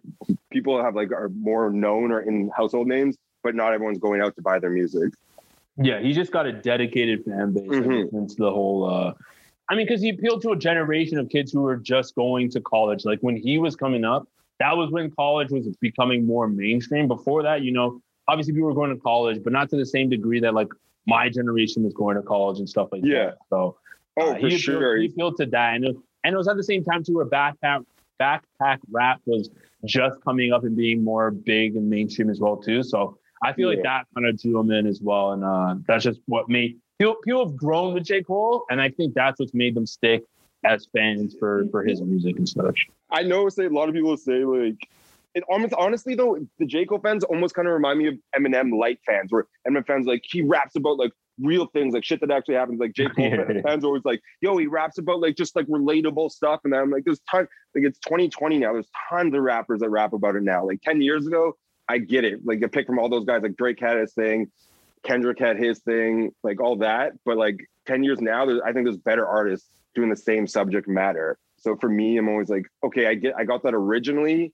people have like are more known or in household names, but not everyone's going out to buy their music. Yeah, he just got a dedicated fan base Mhm. since the whole. Uh, I mean, because he appealed to a generation of kids who were just going to college. Like when he was coming up, that was when college was becoming more mainstream. Before that, you know, obviously people were going to college, but not to the same degree that like my generation was going to college and stuff like Yeah. that. So Oh, uh, for he appealed, sure. He appealed to that, and it, and it was at the same time too where backpack backpack rap was just coming up and being more big and mainstream as well too. So I feel like Yeah. that kind of drew him in as well, and uh, that's just what made people people have grown with J Cole, and I think that's what's made them stick as fans for for his music and such. I know say a lot of people say like it almost honestly though, the J. Cole fans almost kind of remind me of Eminem light fans, where Eminem fans like he raps about like real things, like shit that actually happens. Like J. Cole Yeah. fans are always like, yo, he raps about like just like relatable stuff. And I'm like, there's ton like it's 2020 now. There's tons of rappers that rap about it now. Like 10 years ago, I get it. Like a pick from all those guys, like Drake had his thing. Kendrick had his thing, like all that. But like 10 years now, I think there's better artists doing the same subject matter. So for me, I'm always like, okay, I get, I got that originally,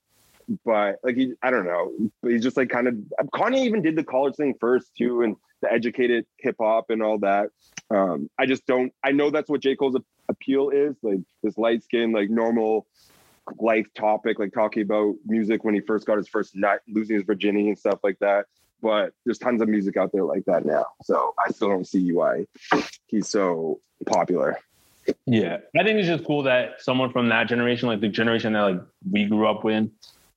but like he, I don't know, but he's just like kind of. Kanye even did the college thing first too, and the educated hip hop and all that. Um, I just don't. I know that's what J Cole's appeal is, like this light skin, like normal life topic, like talking about music when he first got his first nut, losing his virginity and stuff like that. But there's tons of music out there like that now, so I still don't see why he's so popular. Yeah, I think it's just cool that someone from that generation, like the generation that like we grew up with,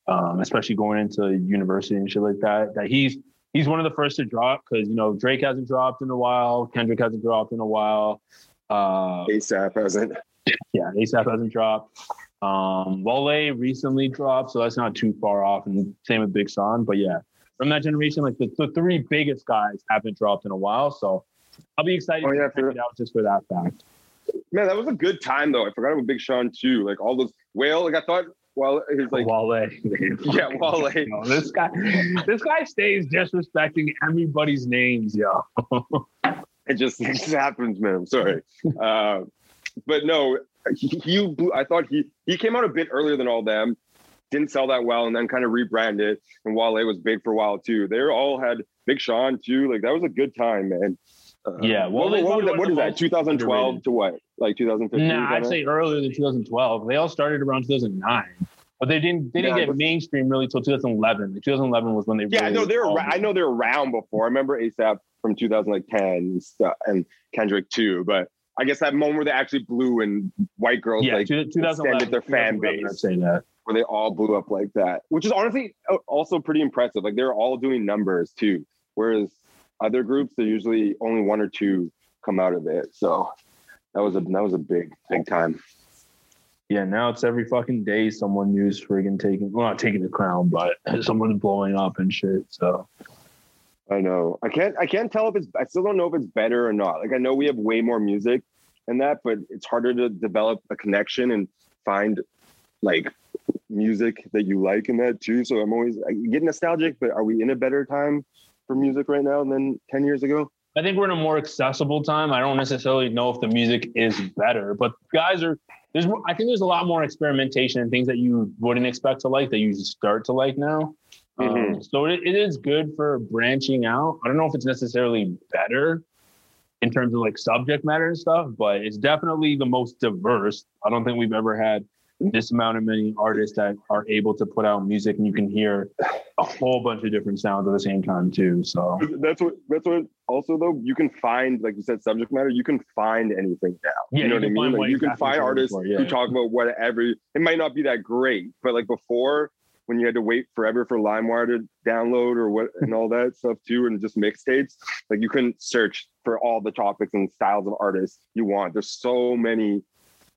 um, especially going into university and shit like that, that he's he's one of the first to drop because you know Drake hasn't dropped in a while, Kendrick hasn't dropped in a while, uh, ASAP hasn't. Yeah, ASAP hasn't dropped. Um, Wale recently dropped, so that's not too far off, and same with Big Sean. But yeah, from that generation, like the, the three biggest guys haven't dropped in a while, so I'll be excited oh, yeah, to check it out just for that fact. Man, that was a good time though. I forgot about Big Sean too. Like all those whale. Like I thought. Well, he's like Wale. yeah, Wale. This guy, this guy stays disrespecting everybody's names, yo. it just, it just happens, man. I'm sorry. Uh, but no, he, he I thought he he came out a bit earlier than all them. Didn't sell that well, and then kind of rebranded. And Wale was big for a while too. They all had Big Sean too. Like that was a good time, man. Uh, yeah. Well, what, what, that, what is that? 2012 underrated. to what? Like 2015? Nah, I'd say earlier than 2012. They all started around 2009. But they didn't. They didn't yeah, get mainstream really till 2011. 2011 was when they. Yeah, really I know they're. I know they're around before. I remember ASAP from 2010 and stuff, and Kendrick too. But I guess that moment where they actually blew and white girls yeah, like 2011, their fan base. I'd say that where they all blew up like that, which is honestly uh, also pretty impressive. Like they're all doing numbers too, whereas other groups, they're usually only one or two come out of it. So that was a that was a big big time. Yeah, now it's every fucking day someone new's friggin' taking well not taking the crown, but someone's blowing up and shit. So I know. I can't I can't tell if it's I still don't know if it's better or not. Like I know we have way more music and that, but it's harder to develop a connection and find like music that you like in that too. So I'm always I get nostalgic, but are we in a better time for music right now than 10 years ago? I think we're in a more accessible time. I don't necessarily know if the music is better, but guys are there's I think there's a lot more experimentation and things that you wouldn't expect to like that you start to like now. Mm-hmm. Um, so it, it is good for branching out. I don't know if it's necessarily better in terms of like subject matter and stuff, but it's definitely the most diverse. I don't think we've ever had this amount of many artists that are able to put out music and you can hear a whole bunch of different sounds at the same time too so that's what that's what also though you can find like you said subject matter you can find anything now yeah, you know you what i mean like you can find artists yeah. who talk about whatever it might not be that great but like before when you had to wait forever for LimeWire to download or what and all that stuff too, and just mixtapes. Like you couldn't search for all the topics and styles of artists you want. There's so many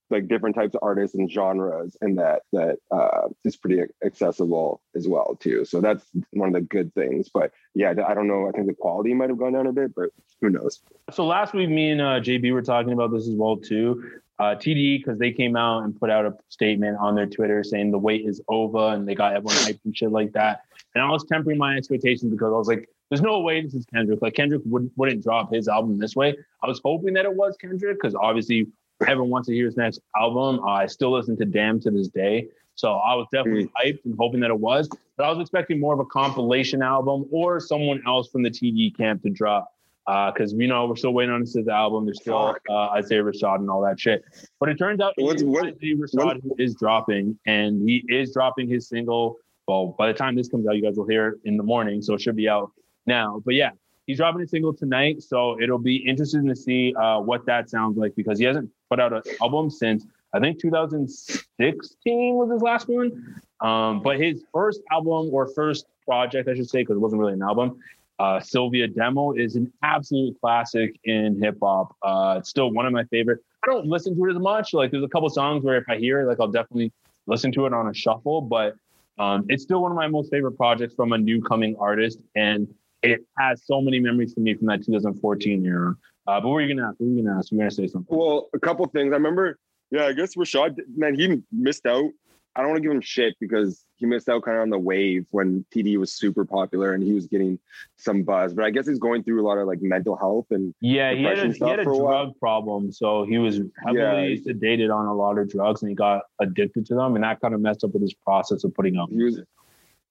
like different types of artists and genres and that that uh, is pretty accessible as well too so that's one of the good things but yeah i don't know i think the quality might have gone down a bit but who knows so last week me and uh, jb were talking about this as well too uh, TDE because they came out and put out a statement on their Twitter saying the wait is over and they got everyone hyped and shit like that. And I was tempering my expectations because I was like, there's no way this is Kendrick. Like Kendrick would, wouldn't drop his album this way. I was hoping that it was Kendrick because obviously everyone wants to hear his next album. Uh, I still listen to Damn to this day. So I was definitely mm. hyped and hoping that it was. But I was expecting more of a compilation album or someone else from the TD camp to drop. Because uh, we know we're still waiting on his album. There's still uh, Isaiah Rashad and all that shit. But it turns out what's, what, Isaiah Rashad what? is dropping, and he is dropping his single. Well, by the time this comes out, you guys will hear it in the morning, so it should be out now. But yeah, he's dropping a single tonight, so it'll be interesting to see uh, what that sounds like because he hasn't put out an album since I think 2016 was his last one. Um, but his first album or first project, I should say, because it wasn't really an album, uh, Cilvia Demo is an absolute classic in hip hop. Uh, it's still one of my favorite. I don't listen to it as much. Like there's a couple songs where if I hear it, like I'll definitely listen to it on a shuffle. But um, it's still one of my most favorite projects from a new coming artist, and it has so many memories for me from that 2014 era. Uh, but what are you gonna ask? What are you gonna ask? You're gonna say something. Well, a couple things. I remember. Yeah, I guess Rashad. Man, he missed out I don't want to give him shit because he missed out kind of on the wave when TD was super popular and he was getting some buzz. But I guess he's going through a lot of like mental health and Yeah, he had a, he had a for while. drug problem, so he was heavily sedated on a lot of drugs, and he got addicted to them, and that kind of messed up with his process of putting out he was music.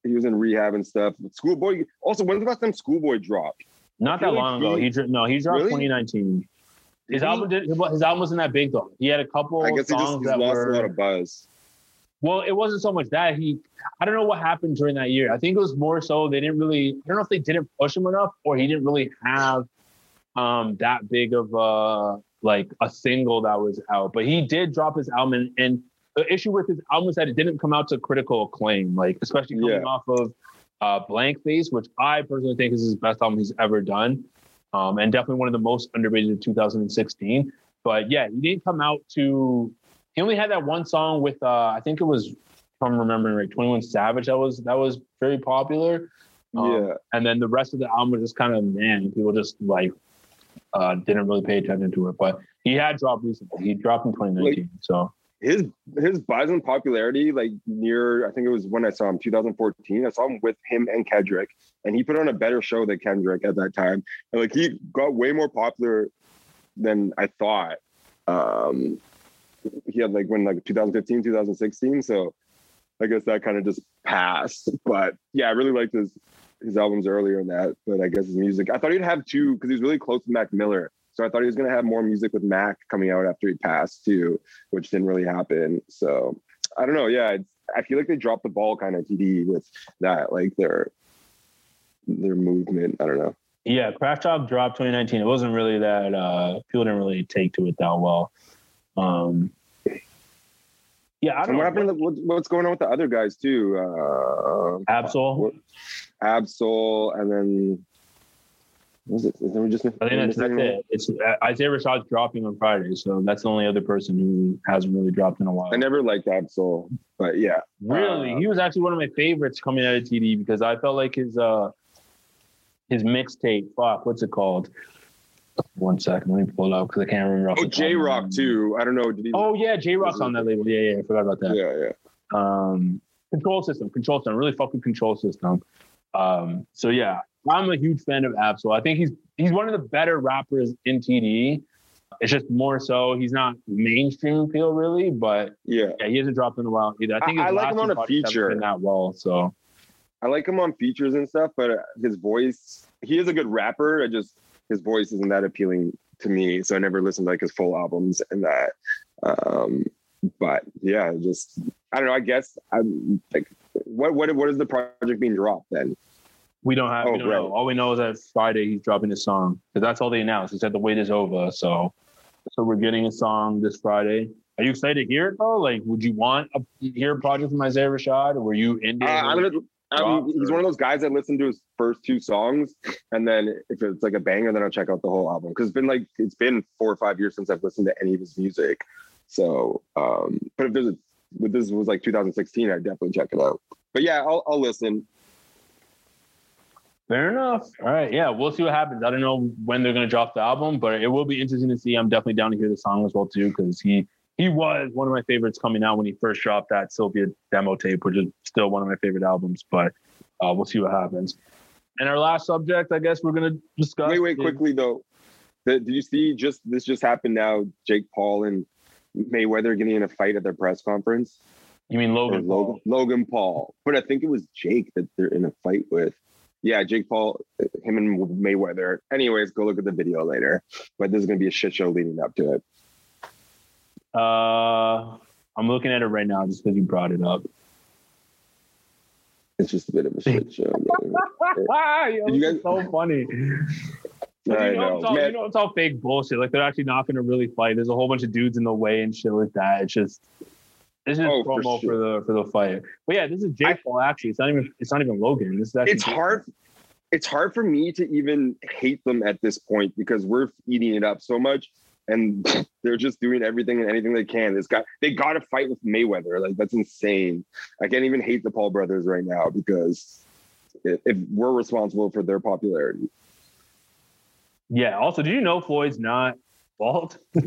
he was in rehab and stuff. Schoolboy also when's the last time Schoolboy dropped? Not that long ago. he- He no, he dropped Really? 2019. His album did his album wasn't that big though. He had a couple I guess he just songs he's that lost were a lot of buzz. Well, it wasn't so much that he. I don't know what happened during that year. I think it was more so they didn't really. I don't know if they didn't push him enough, or he didn't really have um that big of a like a single that was out. But he did drop his album, and, and the issue with his album was that it didn't come out to critical acclaim. Like especially coming Yeah. off of uh, Blank Face, which I personally think is his best album he's ever done, um, and definitely one of the most underrated of 2016. But yeah, he didn't come out to. He only had that one song with uh, I think it was, if I'm remembering right, 21 Savage. That was that was very popular. Um, yeah. And then the rest of the album was just kind of man, people just like uh, didn't really pay attention to it. But he had dropped recently. He dropped in 2019. so his his buzz and popularity, like near, I think it was when I saw him, 2014. I saw him with him and Kendrick, and he put on a better show than Kendrick at that time. And like he got way more popular than I thought. Um, he had like when like 2015, 2016. So I guess that kind of just passed. But yeah, I really liked his his albums earlier than that. But I guess his music, I thought he'd have two because he was really close to Mac Miller. So I thought he was gonna have more music with Mac coming out after he passed too, which didn't really happen. So I don't know. Yeah, I feel like they dropped the ball kind of TD with that, like their their movement. I don't know. yeah, CrasH Talk dropped 2019. It wasn't really that uh, people didn't really take to it that well. Um, yeah, I don't what know. happened? What's going on with the other guys too? Uh, Ab-Soul. Ab-Soul, and then was it? Is there just I think that's, that's it. It's uh, Isaiah Rashad's dropping on Friday, so that's the only other person who hasn't really dropped in a while. I never liked Ab-Soul, but yeah, Really, Uh, he was actually one of my favorites coming out of TD because I felt like his uh his mixtape. Fuck, what's it called? One second, let me pull it up because I can't remember. Oh, the top of Jay Rock too. I don't know. Did he? Oh yeah, Jay Rock's on that label. Yeah, yeah, I forgot about that. yeah, yeah. Um, control system, control system. Really fucking control system. Um, so yeah, I'm a huge fan of Ab-Soul. I think he's he's one of the better rappers in TD. It's just more so he's not mainstream appeal really, but Yeah, yeah, he hasn't dropped in a while either. I think I- I like him on a feature. been that well. So I like him on features and stuff, but his voice, he is a good rapper. I just his voice isn't that appealing to me, so I never listened to like his full albums and that. Um, but yeah, just I don't know. I guess I'm like, what what what is the project being dropped then? we don't have. Oh, we don't right. know. All we know is that Friday he's dropping a song because that's all they announced. He said the wait is over. So so we're getting a song this Friday. Are you excited to hear it though? Like, would you want a hear a project from Isaiah Rashad, or were you into? Uh. I I mean, he's one of those guys that listen to his first two songs, and then if it's like a banger, then I'll check out the whole album. Because it's been like it's been four or five years since I've listened to any of his music. So, um, but if there's a, if this was like 2016, I'd definitely check it out. But yeah, I'll, I'll listen. Fair enough. All right. Yeah, we'll see what happens. I don't know when they're going to drop the album, but it will be interesting to see. I'm definitely down to hear the song as well too, because he he was one of my favorites coming out when he first dropped that Cilvia demo tape, which is still one of my favorite albums. But uh, we'll see what happens. And our last subject, I guess we're going to discuss. Wait, wait, is- quickly though. Did you see just this just happened now? Jake Paul and Mayweather getting in a fight at their press conference. You mean Logan? Logan, Paul? Logan Paul, but I think it was Jake that they're in a fight with. Yeah, Jake Paul, him and Mayweather. Anyways, go look at the video later. But this is gonna be a shit show leading up to it. Uh, I'm looking at it right now just because you brought it up. It's just a bit of a shit show. man. Yo, you this is so funny. I you know, know, It's all, you know, it's all fake bullshit. Like they're actually not going to really fight. There's a whole bunch of dudes in the way and shit like that. It's just, it's just Oh, for promo for, sure. the for the fight. But yeah, this is Jake Paul. Actually, it's not even it's not even Logan. This is actually It's hard. It's hard for me to even hate them at this point because we're eating it up so much, and they're just doing everything and anything they can. This guy, they got to fight with Mayweather. Like that's insane. I can't even hate the Paul brothers right now because if if we're responsible for their popularity. Yeah. Also, do you know Floyd's not bald?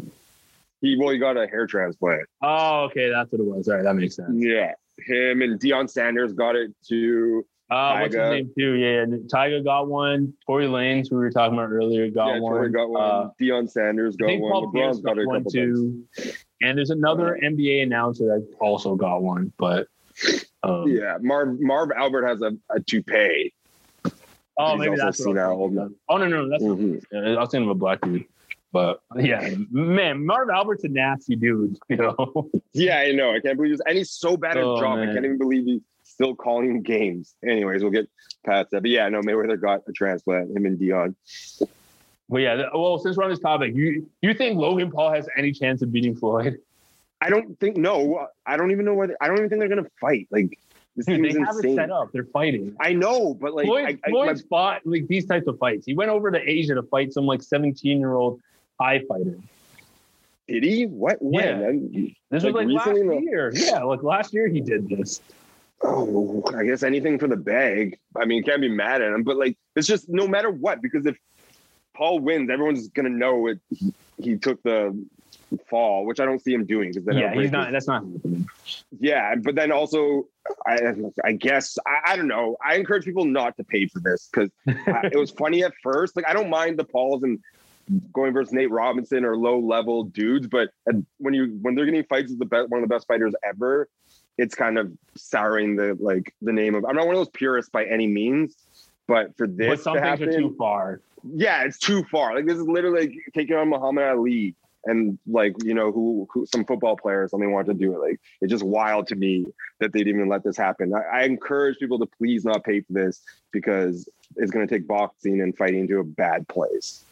He well, he got a hair transplant. Oh, okay, that's what it was. All right, that makes sense. Yeah, him and Deion Sanders got it too. Uh, what's his name too? Yeah. Tyga got one. Tory Lanez, who we were talking about earlier, got yeah, one. Tory got one. Uh, Deion Sanders got one. Paul Pierce LeBron's got got one too. And there's another NBA announcer that also got one, but um, Yeah, Marv Marv Albert has a, a toupee. oh, He's maybe that's what senile, I'm. Oh no, no, that's Mhm. yeah, I was thinking of a black dude. But yeah, man, Marv Albert's a nasty dude, you know. Yeah, I know. I can't believe this. And he's so bad at Oh, job. I can't even believe he's still calling games. Anyways, we'll get past that. But yeah, no, Mayweather got a transplant. Him and Deion. But yeah, well, since we're on this topic, you you think Logan Paul has any chance of beating Floyd? I don't think. No, I don't even know whether. I don't even think they're gonna fight. Like this Dude, they have it insane. set up. They're fighting. I know, but like, Floyd, I, I, my- fought like these types of fights. He went over to Asia to fight some like 17 year old Thai fighter. did he? What? When? Yeah. This Like was like last year. Yeah, like last year he did this. Oh, I guess anything for the bag. I mean, can't be mad at him, but like, it's just no matter what, because if Paul wins, everyone's gonna know it. He, he took the fall, which I don't see him doing because then Yeah, he's not. his- That's not. Yeah, but then also, I, I guess I, I don't know. I encourage people not to pay for this because it was funny at first. Like I don't mind the Pauls and going versus Nate Robinson or low level dudes, but uh, when you when they're getting fights as the best one of the best fighters ever, it's kind of souring the like the name of. I'm not one of those purists by any means, but for this But some to things happen, are too far. yeah, it's too far. Like this is literally like taking on Muhammad Ali and like you know who, who some football players only want to do it. Like it's just wild to me that they'd even let this happen. I, I encourage people to please not pay for this because it's going to take boxing and fighting to a bad place.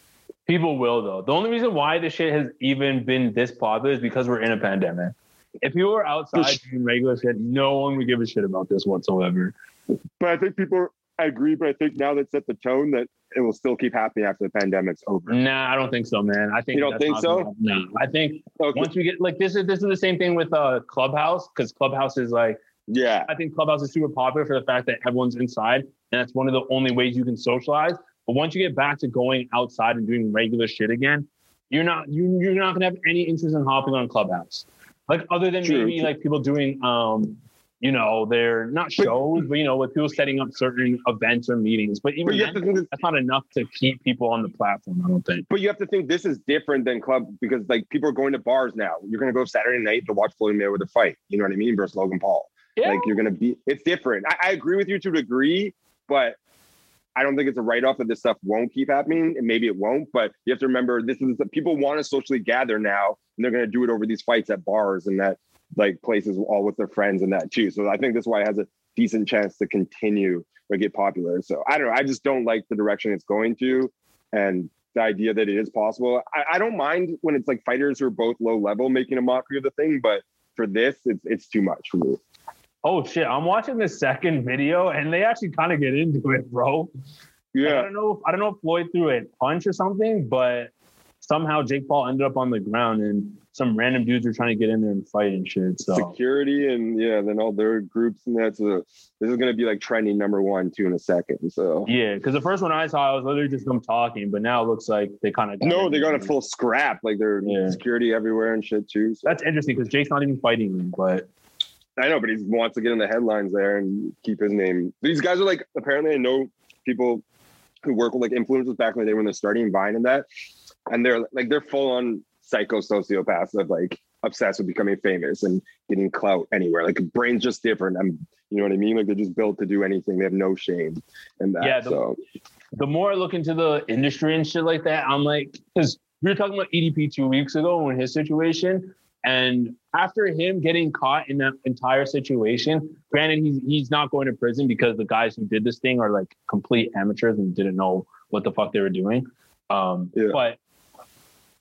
People will though. The only reason why this shit has even been this popular is because we're in a pandemic. If you were outside doing regular shit, no one would give a shit about this whatsoever. But I think people I agree. But I think now that set the tone that it will still keep happening after the pandemic's over. Nah, I don't think so, man. I think You don't think so? No, I think Okay. once we get like this is this is the same thing with uh Clubhouse because Clubhouse is like Yeah. I think Clubhouse is super popular for the fact that everyone's inside, and that's one of the only ways you can socialize. But once you get back to going outside and doing regular shit again, you're not you you're not gonna have any interest in hopping on Clubhouse, like other than True, maybe true. like people doing um, you know, they're not shows, but you know, with people setting up certain events or meetings. But But even to then, think that's not enough to keep people on the platform. I don't think. but you have to think this is different than club because like people are going to bars now. You're going to go Saturday night to watch Floyd Mayweather fight. You know what I mean? Versus Logan Paul. Yeah. Like you're gonna be it's different. I, I agree with you to a degree, but I don't think it's a write-off that this stuff won't keep happening, and maybe it won't. But you have to remember this is people want to socially gather now, and they're gonna do it over these fights at bars and that like places all with their friends and that too. So I think this is why it has a decent chance to continue or get popular. So I don't know. I just don't like the direction it's going to, and the idea that it is possible. I, I don't mind when it's like fighters who are both low level making a mockery of the thing, but for this, it's it's too much for me. Oh shit! I'm watching the second video, and they actually kind of get into it, bro. Like, I don't know. If, I don't know if Floyd threw a punch or something, but somehow Jake Paul ended up on the ground, and some random dudes were trying to get in there and fight and shit. So security and yeah, then all their groups and that's a this is gonna be like trending number one too in a second. So yeah, because the first one I saw, I was literally just them talking, but now it looks like they kind of no, they got a full scrap. Like they're Yeah. security everywhere and shit too. So That's interesting because Jake's not even fighting them, but I know, but he wants to get in the headlines there and keep his name. These guys are like apparently I know people who work with like influencers back in the day when they're starting Vine and that, and they're like they're full on psycho sociopaths of like obsessed with becoming famous and getting clout anywhere. Like brain's just different. I'm you know what I mean? Like they're just built to do anything. They have no shame in that. Yeah, the- so the more I look into the industry and shit like that, I'm like, because we were talking about EDP two weeks ago in his situation, and after him getting caught in that entire situation, granted he's he's not going to prison because the guys who did this thing are like complete amateurs and didn't know what the fuck they were doing. Um, Yeah. but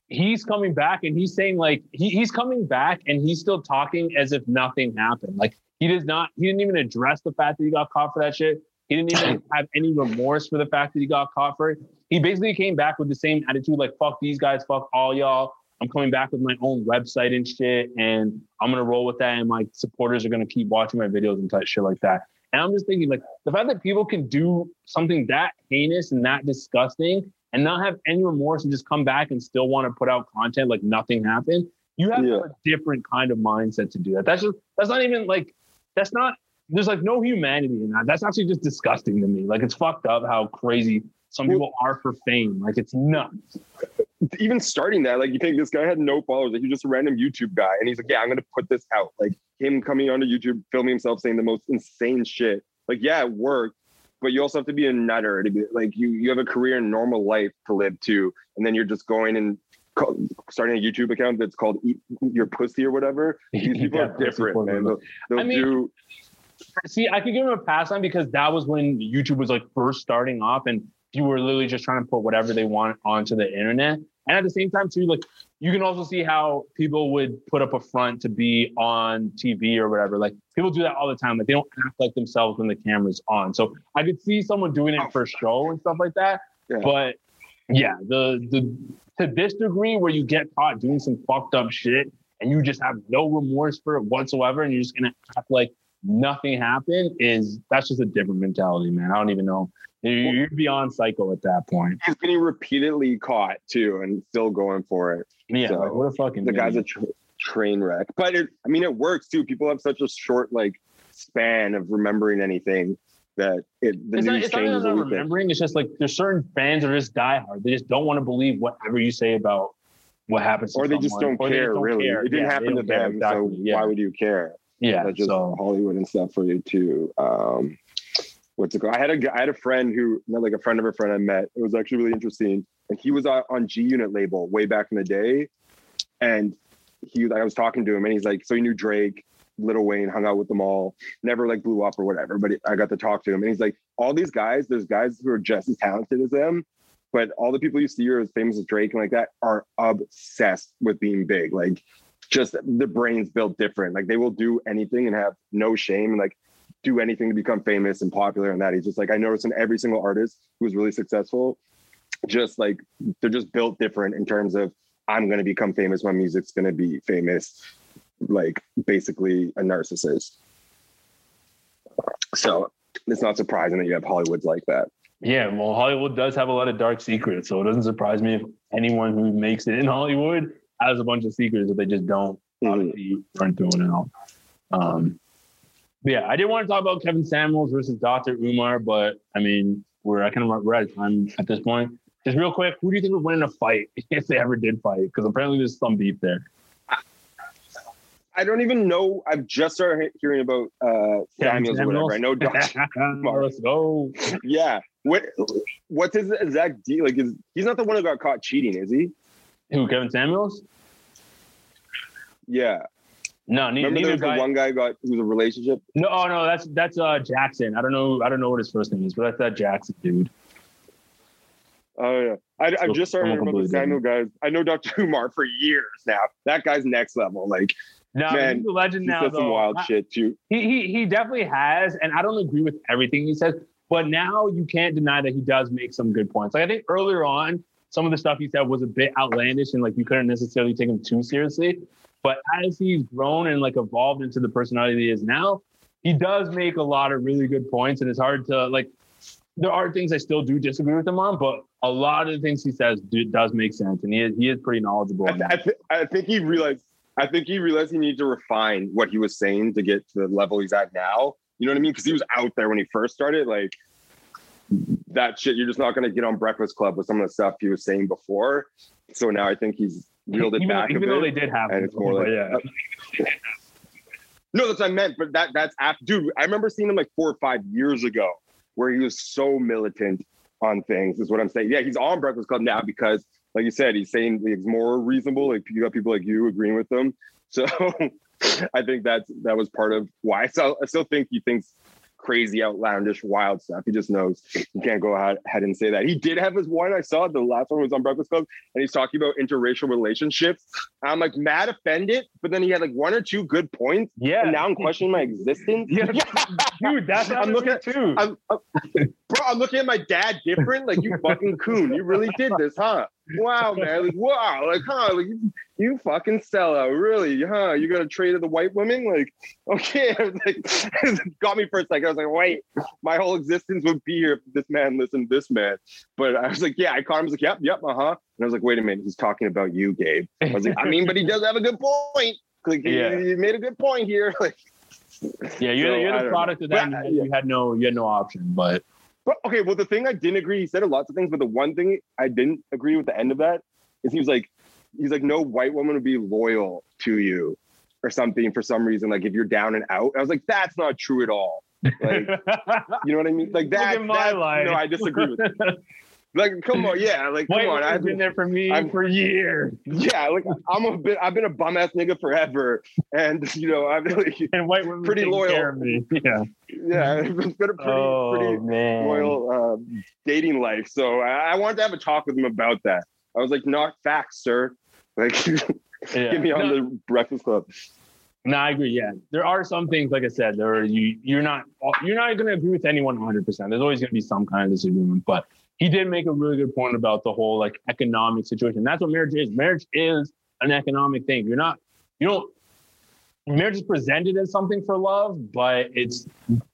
he's coming back and he's saying like he, he's coming back and he's still talking as if nothing happened. Like he does not he didn't even address the fact that he got caught for that shit. He didn't even have any remorse for the fact that he got caught for it. He basically came back with the same attitude, like fuck these guys, fuck all y'all. I'm coming back with my own website and shit, and I'm gonna roll with that. And my supporters are gonna keep watching my videos and type shit like that. And I'm just thinking, like the fact that people can do something that heinous and that disgusting and not have any remorse and just come back and still want to put out content like nothing happened. You have Yeah. have a different kind of mindset to do that. That's just that's not even like that's not. There's like no humanity in that. That's actually just disgusting to me. Like it's fucked up how crazy some people are for fame. Like it's nuts. Even starting that, like you think this guy had no followers, like he's just a random YouTube guy, and he's like, "Yeah, I'm gonna put this out." Like him coming onto YouTube, filming himself saying the most insane shit. Like, yeah, it worked, but you also have to be a nutter to be like you. You have a career and normal life to live too, and then you're just going and call, starting a YouTube account that's called Eat Your Pussy or whatever. These people Yeah, are different, man. They'll, they'll I mean, do. See, I could give him a pass on because that was when YouTube was like first starting off and people were literally just trying to put whatever they want onto the internet. And at the same time, too, like you can also see how people would put up a front to be on TV or whatever. Like people do that all the time. Like they don't act like themselves when the camera's on. So I could see someone doing it for show and stuff like that. Yeah. But yeah, the the to this degree where you get caught doing some fucked up shit and you just have no remorse for it whatsoever and you're just gonna act like nothing happened is that's just a different mentality, man. I don't even know. You- You're beyond psycho at that point. He's getting repeatedly caught too, and still going for it. Yeah, So, like what a fucking the guy's a tra- train wreck. But it, I mean, it works too. People have such a short like span of remembering anything that it the it's not, news it's not changes even a remembering. It's just like there's certain fans that are just diehard. They just don't want to believe whatever you say about what happens. to Or they just don't or care. don't really, care. it didn't Yeah, happen to them, so. Yeah, why would you care? yeah. That's just so Hollywood and stuff for you too. Um, what's it called? I had a I had a friend who, like a friend of a friend I met. It was actually really interesting, and he was on, on G Unit label way back in the day, and he like, I was talking to him, and he's like, so he knew Drake. Lil Wayne hung out with them all, never like blew up or whatever. But I got to talk to him, and he's like, all these guys, there's guys who are just as talented as them, but all the people you see are as famous as Drake and like that are obsessed with being big. Like just the brains built different. Like they will do anything and have no shame and like do anything to become famous and popular and that. He's just like I noticed in every single artist who's really successful, just like they're just built different in terms of I'm gonna become famous, my music's gonna be famous, like basically a narcissist. So it's not surprising that you have Hollywoods like that. Yeah, well, Hollywood does have a lot of dark secrets, so it doesn't surprise me if anyone who makes it in Hollywood has a bunch of secrets that they just don't Mhm. obviously aren't doing it all. Um, but yeah, I did want to talk about Kevin Samuels versus Dr. Umar, but I mean, we're I kind of we're out of time at this point. Just real quick, who do you think would win in a fight if they ever did fight? Because apparently there's some beef there. I don't even know. I've just started hearing about uh, Samuels or whatever. I know Dr. Let's go. yeah. What what's his exact deal? Like, is he's not the one who got caught cheating, is he? Who? Kevin Samuels? Yeah. No, neither, Remember neither guy. one guy got who was a relationship. No, oh no, that's that's uh Jackson. I don't know. I don't know what his first name is, but that's that Jackson dude. Oh yeah. I, I've just started hearing about the completely Samuel guys. I know Dr. Umar for years now. That guy's next level. Like No, Man, he's a legend he now. said some wild I- shit too. He, he he definitely has, and I don't agree with everything he says, but now you can't deny that he does make some good points. Like I think earlier on, some of the stuff he said was a bit outlandish, and like you couldn't necessarily take him too seriously. But as he's grown and like evolved into the personality he is now, he does make a lot of really good points, and it's hard to like. There are things I still do disagree with him on, but a lot of the things he says do, does make sense, and he is he is pretty knowledgeable. I, th- I, th- I think he realized. I think he realized he needed to refine what he was saying to get to the level he's at now. You know what I mean? Because he was out there when he first started. Like that shit, you're just not going to get on Breakfast Club with some of the stuff he was saying before. So now I think he's reeled it even, back. even though bit. they did have, and it's more like yeah. No, that's what I meant. But that that's after, dude. I remember seeing him like four or five years ago, where he was so militant on things. Is what I'm saying. Yeah, he's on Breakfast Club now because, like you said, he's saying it's more reasonable. Like you got people like you agreeing with them. So I think that's that was part of why. I still, I still think he thinks crazy, outlandish, wild stuff. He just knows you can't go ahead and say that. He did have his one. I saw the last one was on Breakfast Club, and he's talking about interracial relationships. I'm like mad offended, but then he had like one or two good points. Yeah. And now I'm questioning my existence. Yeah, dude, that's I'm looking at- too. I'm, I'm- bro, I'm looking at my dad different. Like you fucking coon. You really did this, huh? Wow, man. Like wow. Like huh? Like you, you fucking sellout. Really, huh? You gonna trade to the white women? Like okay. I was like, got me for a second. I was like, wait, my whole existence would be here if this man listened to this man. But I was like, yeah. I caught him. I was like, yep, yep, uh huh. And I was like, wait a minute. He's talking about you, Gabe. I was like, I mean, but he does have a good point. Like Yeah. he made a good point here. Like Yeah, you're, So, you're the product know. of that. But, you, had, you had no, you had no option. But But okay, well, the thing I didn't agree, he said a lots of things, but the one thing I didn't agree with the end of that is he was like, he's like, no white woman would be loyal to you or something for some reason. Like if you're down and out, I was like, that's not true at all. Like, you know what I mean? Like Look that. at my that- life. No, I disagree with. That. Like, come on, yeah, like come White on. I've been there for me I'm- for years, yeah, like I'm a bit. I've been a bum ass nigga forever, and you know, I've like, and white women Pretty loyal. Care of me. Yeah. yeah, it's been a pretty, oh pretty man. loyal um, dating life. So I, I wanted to have a talk with him about that. I was like, not facts, sir. Like, Yeah. get me on No, the Breakfast Club. No, I agree. Yeah, there are some things, like I said, there are you. You're not. You're not going to agree with anyone 100. percent There's always going to be some kind of disagreement. But he did make a really good point about the whole like economic situation. That's what marriage is. Marriage is an economic thing. You're not. You don't. Marriage is presented as something for love, but it's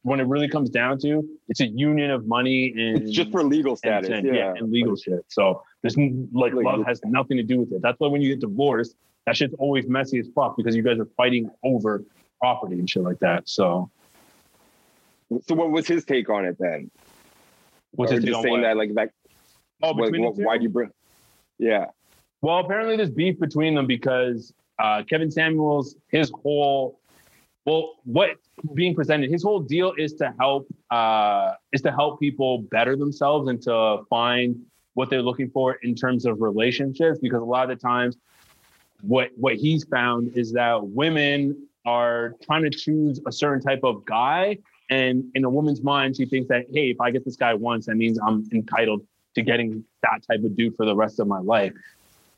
when it really comes down to, it's a union of money and It's just for legal status. and- yeah. and legal shit. So n- like Like- love has nothing to do with it. That's why when you get divorced, that shit's always messy as fuck because you guys are fighting over property and shit like that. So So what was his take on it then? What's or his just saying what? that like that? Oh, what- between the what- two? why do you bring? Yeah. Well, apparently there's beef between them because uh, Kevin Samuels, his whole, well, what being presented, his whole deal is to help, uh, is to help people better themselves and to find what they're looking for in terms of relationships. Because a lot of the times, what what he's found is that women are trying to choose a certain type of guy, and in a woman's mind, she thinks that hey, if I get this guy once, that means I'm entitled to getting that type of dude for the rest of my life.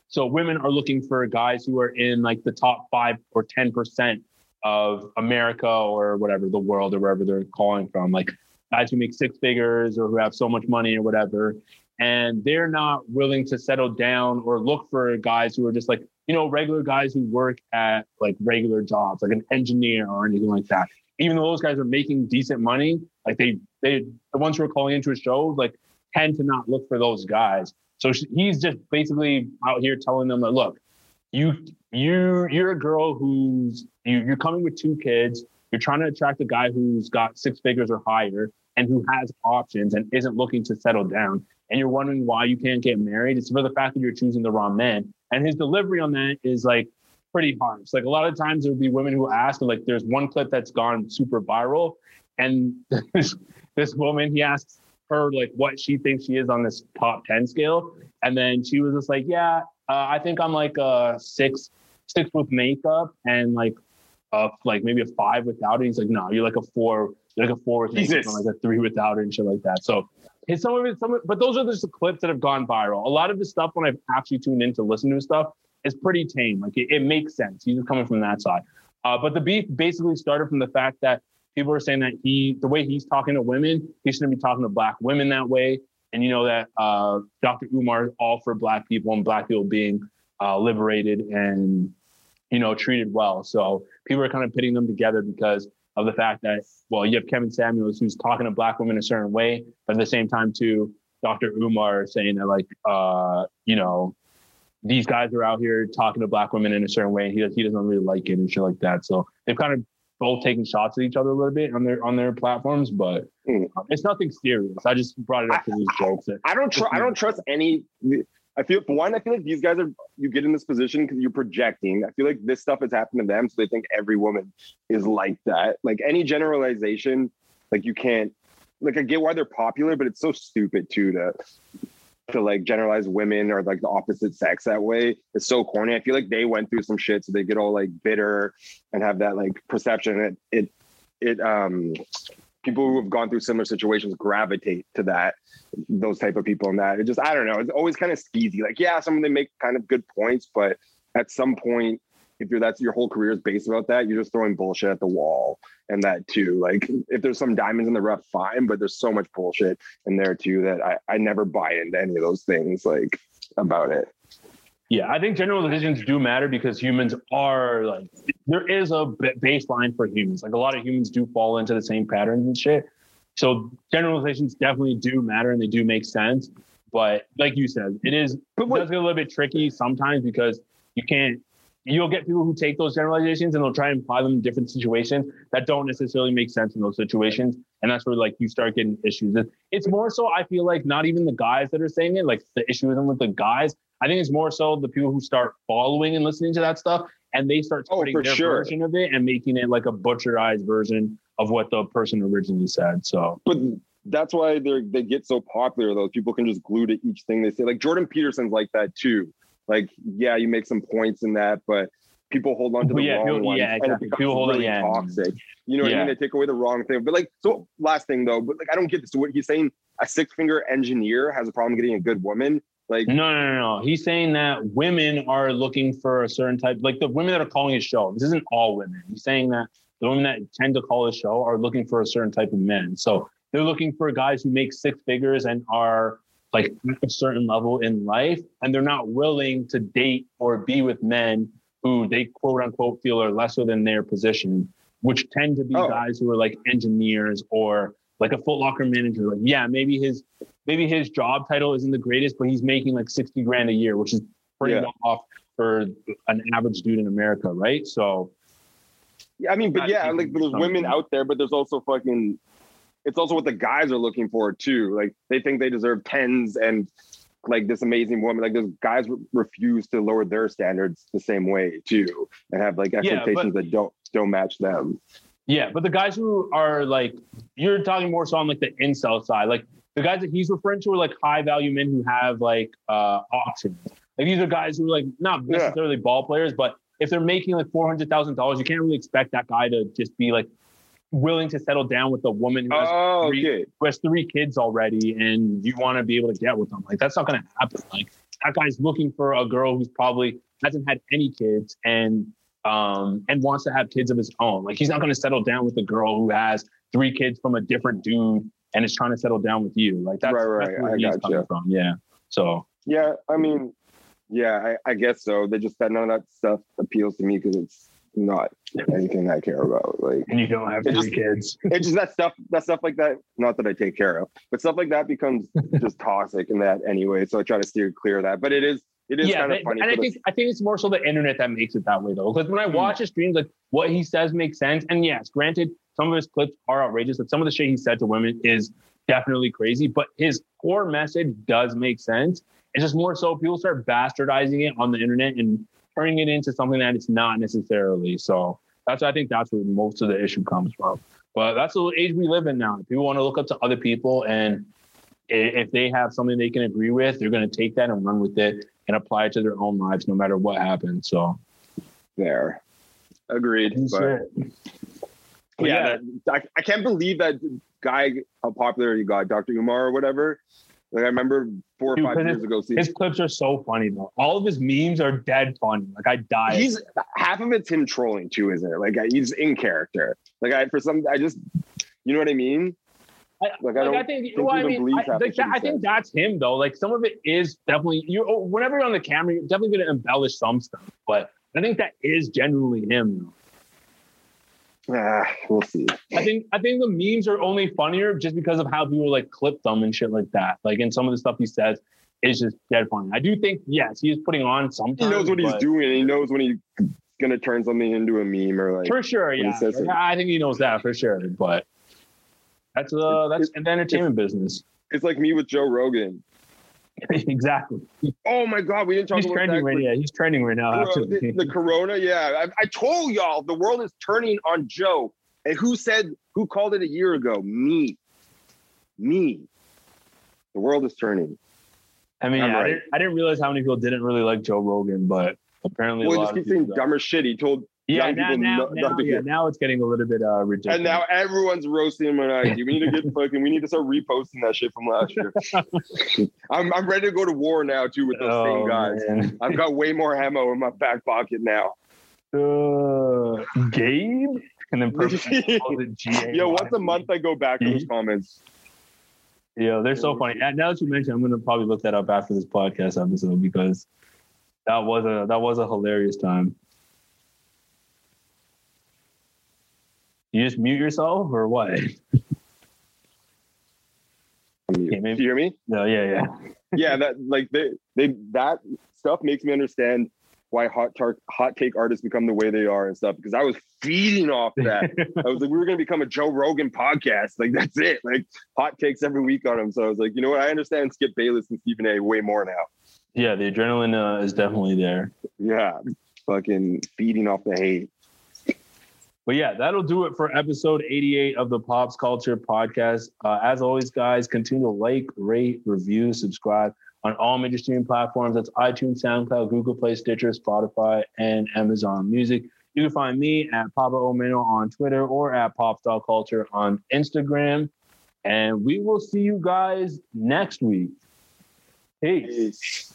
So women are looking for guys who are in like the top five or ten percent of America or whatever the world or wherever they're calling from, like guys who make six figures or who have so much money or whatever. And they're not willing to settle down or look for guys who are just like, you know, regular guys who work at like regular jobs, like an engineer or anything like that. Even though those guys are making decent money, like they, they, the ones who are calling into a show, like tend to not look for those guys. So he's just basically out here telling them that, look, you, you, you're a girl who's, you, you're coming with two kids. You're trying to attract a guy who's got six figures or higher and who has options and isn't looking to settle down. And you're wondering why you can't get married. It's for the fact that you're choosing the wrong man. And his delivery on that is like pretty harsh. Like a lot of times there would be women who ask, and like there's one clip that's gone super viral, and this, this woman he asks her like what she thinks she is on this top ten scale, and then she was just like, yeah, uh, I think I'm like a six, six with makeup, and like, uh, like maybe a five without it. He's like, no, you're like a four, you're like a four with makeup, and like a three without it, and shit like that. So. It's some of it, some of, but those are just the clips that have gone viral. A lot of the stuff when I've actually tuned in to listen to stuff is pretty tame. Like it, it makes sense. He's just coming from that side. Uh, but the beef basically started from the fact that people are saying that he, the way he's talking to women, he shouldn't be talking to black women that way. And you know that uh, Dr. Umar is all for black people and black people being uh, liberated and you know treated well. So people are kind of pitting them together because of the fact that well, you have Kevin Samuels who's talking to black women a certain way, but at the same time too, Dr. Umar saying that like uh, you know these guys are out here talking to black women in a certain way. And he does, he doesn't really like it and shit like that. So they've kind of both taken shots at each other a little bit on their on their platforms, but Mm. it's nothing serious. I just brought it up to these jokes. I don't tr- I don't trust any. I feel for one, I feel like these guys are you get in this position because you're projecting. I feel like this stuff has happened to them, so they think every woman is like that. Like any generalization, like you can't. Like I get why they're popular, but it's so stupid too to to like generalize women or like the opposite sex that way. It's so corny. I feel like they went through some shit, so they get all like bitter and have that like perception. It it it um people who have gone through similar situations gravitate to that those type of people and that it just i don't know it's always kind of skeezy like yeah some of them make kind of good points but at some point if you're that's your whole career is based about that you're just throwing bullshit at the wall and that too like if there's some diamonds in the rough fine but there's so much bullshit in there too that i i never buy into any of those things like about it yeah, I think generalizations do matter because humans are like there is a b- baseline for humans. Like a lot of humans do fall into the same patterns and shit. So generalizations definitely do matter and they do make sense. But like you said, it is it does get a little bit tricky sometimes because you can't you'll get people who take those generalizations and they'll try and apply them in different situations that don't necessarily make sense in those situations. And that's where like you start getting issues. It's more so I feel like not even the guys that are saying it, like the issue isn't with the guys. I think it's more so the people who start following and listening to that stuff and they start Oh, for their sure. version of it and making it like a butcherized version of what the person originally said. So But that's why they're they get so popular though. People can just glue to each thing they say. Like Jordan Peterson's like that too. Like, yeah, you make some points in that, but people hold on to the Yeah, wrong people- ones. yeah, exactly. People hold on- really yeah. toxic. You know what I mean? They take away the wrong thing. But like, so last thing though, but like I don't get this. So what he's saying, a six finger engineer has a problem getting a good woman. Like, No, no, no, no. He's saying that women are looking for a certain type, like the women that are calling his show. This isn't all women. He's saying that the women that tend to call his show are looking for a certain type of men. So they're looking for guys who make six figures and are like a certain level in life, and they're not willing to date or be with men who they quote unquote feel are lesser than their position, which tend to be Oh. guys who are like engineers or like a Foot Locker manager. Like, yeah, maybe his maybe his job title isn't the greatest, but he's making like 60 grand a year, which is pretty Yeah. well off for an average dude in America, right? So yeah, I mean, but yeah, like there's women out there, but there's also fucking. It's also what the guys are looking for too. Like they think they deserve tens and like this amazing woman. Like those guys re- refuse to lower their standards the same way too, and have like but- expectations that don't don't match them. yeah, but the guys who are like you're talking more so on like the incel side, like the guys that he's referring to are like high value men who have like uh options. Like these are guys who are like not Yeah. necessarily ball players, but if they're making like four hundred thousand dollars, you can't really expect that guy to just be like willing to settle down with a woman who has Oh, three, okay. who has three kids already and you want to be able to get with them. Like that's not going to happen. Like that guy's looking for a girl who's probably hasn't had any kids and um and wants to have kids of his own. Like he's not going to settle down with a girl who has three kids from a different dude and is trying to settle down with you. Like that's, Right, right, that's where I he's coming from. Yeah. So Yeah, I mean, yeah, I, I guess so. They just said none of that stuff appeals to me because it's not anything I care about. Like and you don't have three just- kids. it's just that stuff that stuff like that not that i take care of but stuff like that becomes just toxic in that anyway so i try to steer clear of that but it is it is yeah, kind of but- funny and I think I think it's more so the internet that makes it that way though. Because when I Hmm. watch his streams, like what he says makes sense. And yes, granted, some of his clips are outrageous. Like some of the shit he said to women is definitely crazy, but his core message does make sense. It's just more so people start bastardizing it on the internet and turning it into something that it's not necessarily. So that's I think that's where most of the issue comes from. But that's the age we live in now. People want to look up to other people and if they have something they can agree with, they're going to take that and run with it and apply it to their own lives, no matter what happens. So, there agreed but But yeah, that- I, I can't believe that guy how popular he got dr umar or whatever like i remember four or Dude, five years ago seeing his clips are so funny though. All of his memes are dead funny. Like I die. he's half of it's him trolling too isn't it like he's in character like i for some i just you know what i mean I, like, like, I I, don't think, think well, I mean, I, like, that, I think that's him though. Like some of it is definitely you. oh, Whenever you're on the camera, you're definitely going to embellish some stuff, but I think that is genuinely him. Ah, we'll see I think I think the memes are only funnier just because of how people like clip them and shit like that. Like in some of the stuff he says is just dead funny. I do think yes, he is putting on something. he knows what he's doing he knows when he's gonna turn something into a meme or like For sure, yeah. says it. Yeah, I think he knows that for sure. But that's uh that's It's- the entertainment business. it's like me with joe rogan exactly. oh my god we didn't talk He's about trending that right. Yeah, he's trending right now. The, the corona yeah I, I told y'all the world is turning on joe and who said who called it a year ago me me the world is turning I mean, yeah, I, didn't, I didn't realize how many people didn't really like Joe Rogan, but apparently well a lot just people. saying dumber shit he told Yeah, now, now, no- now, yeah, now it's getting a little bit uh, ridiculous. and now everyone's roasting him on IG. We need to get fucking. We need to start reposting that shit from last year. I'm I'm ready to go to war now too with those oh, same guys. man. I've got way more ammo in my back pocket now. Uh, Gabe, and then. Yo, once a month I go back to those comments. Yeah, they're so funny. And now that you mentioned, I'm gonna probably look that up after this podcast episode because that was a that was a hilarious time. You just mute yourself or what? You Okay, maybe- hear me? No, yeah, yeah. Yeah, that like they they that stuff makes me understand why hot tar- hot take artists become the way they are and stuff because I was feeding off that. I was like, we were gonna become a Joe Rogan podcast. Like that's it. Like hot takes every week on him. So I was like, you know what? I understand Skip Bayless and Stephen A. way more now. Yeah, the adrenaline uh, is definitely there. Yeah, fucking feeding off the hate. But yeah, that'll do it for episode 88 of the Pops Culture Podcast. Uh, as always, guys, continue to like, rate, review, subscribe on all major streaming platforms. That's iTunes, SoundCloud, Google Play, Stitcher, Spotify, and Amazon Music. You can find me at Papa Omeno on Twitter or at Culture on Instagram. And we will see you guys next week. Peace. Peace.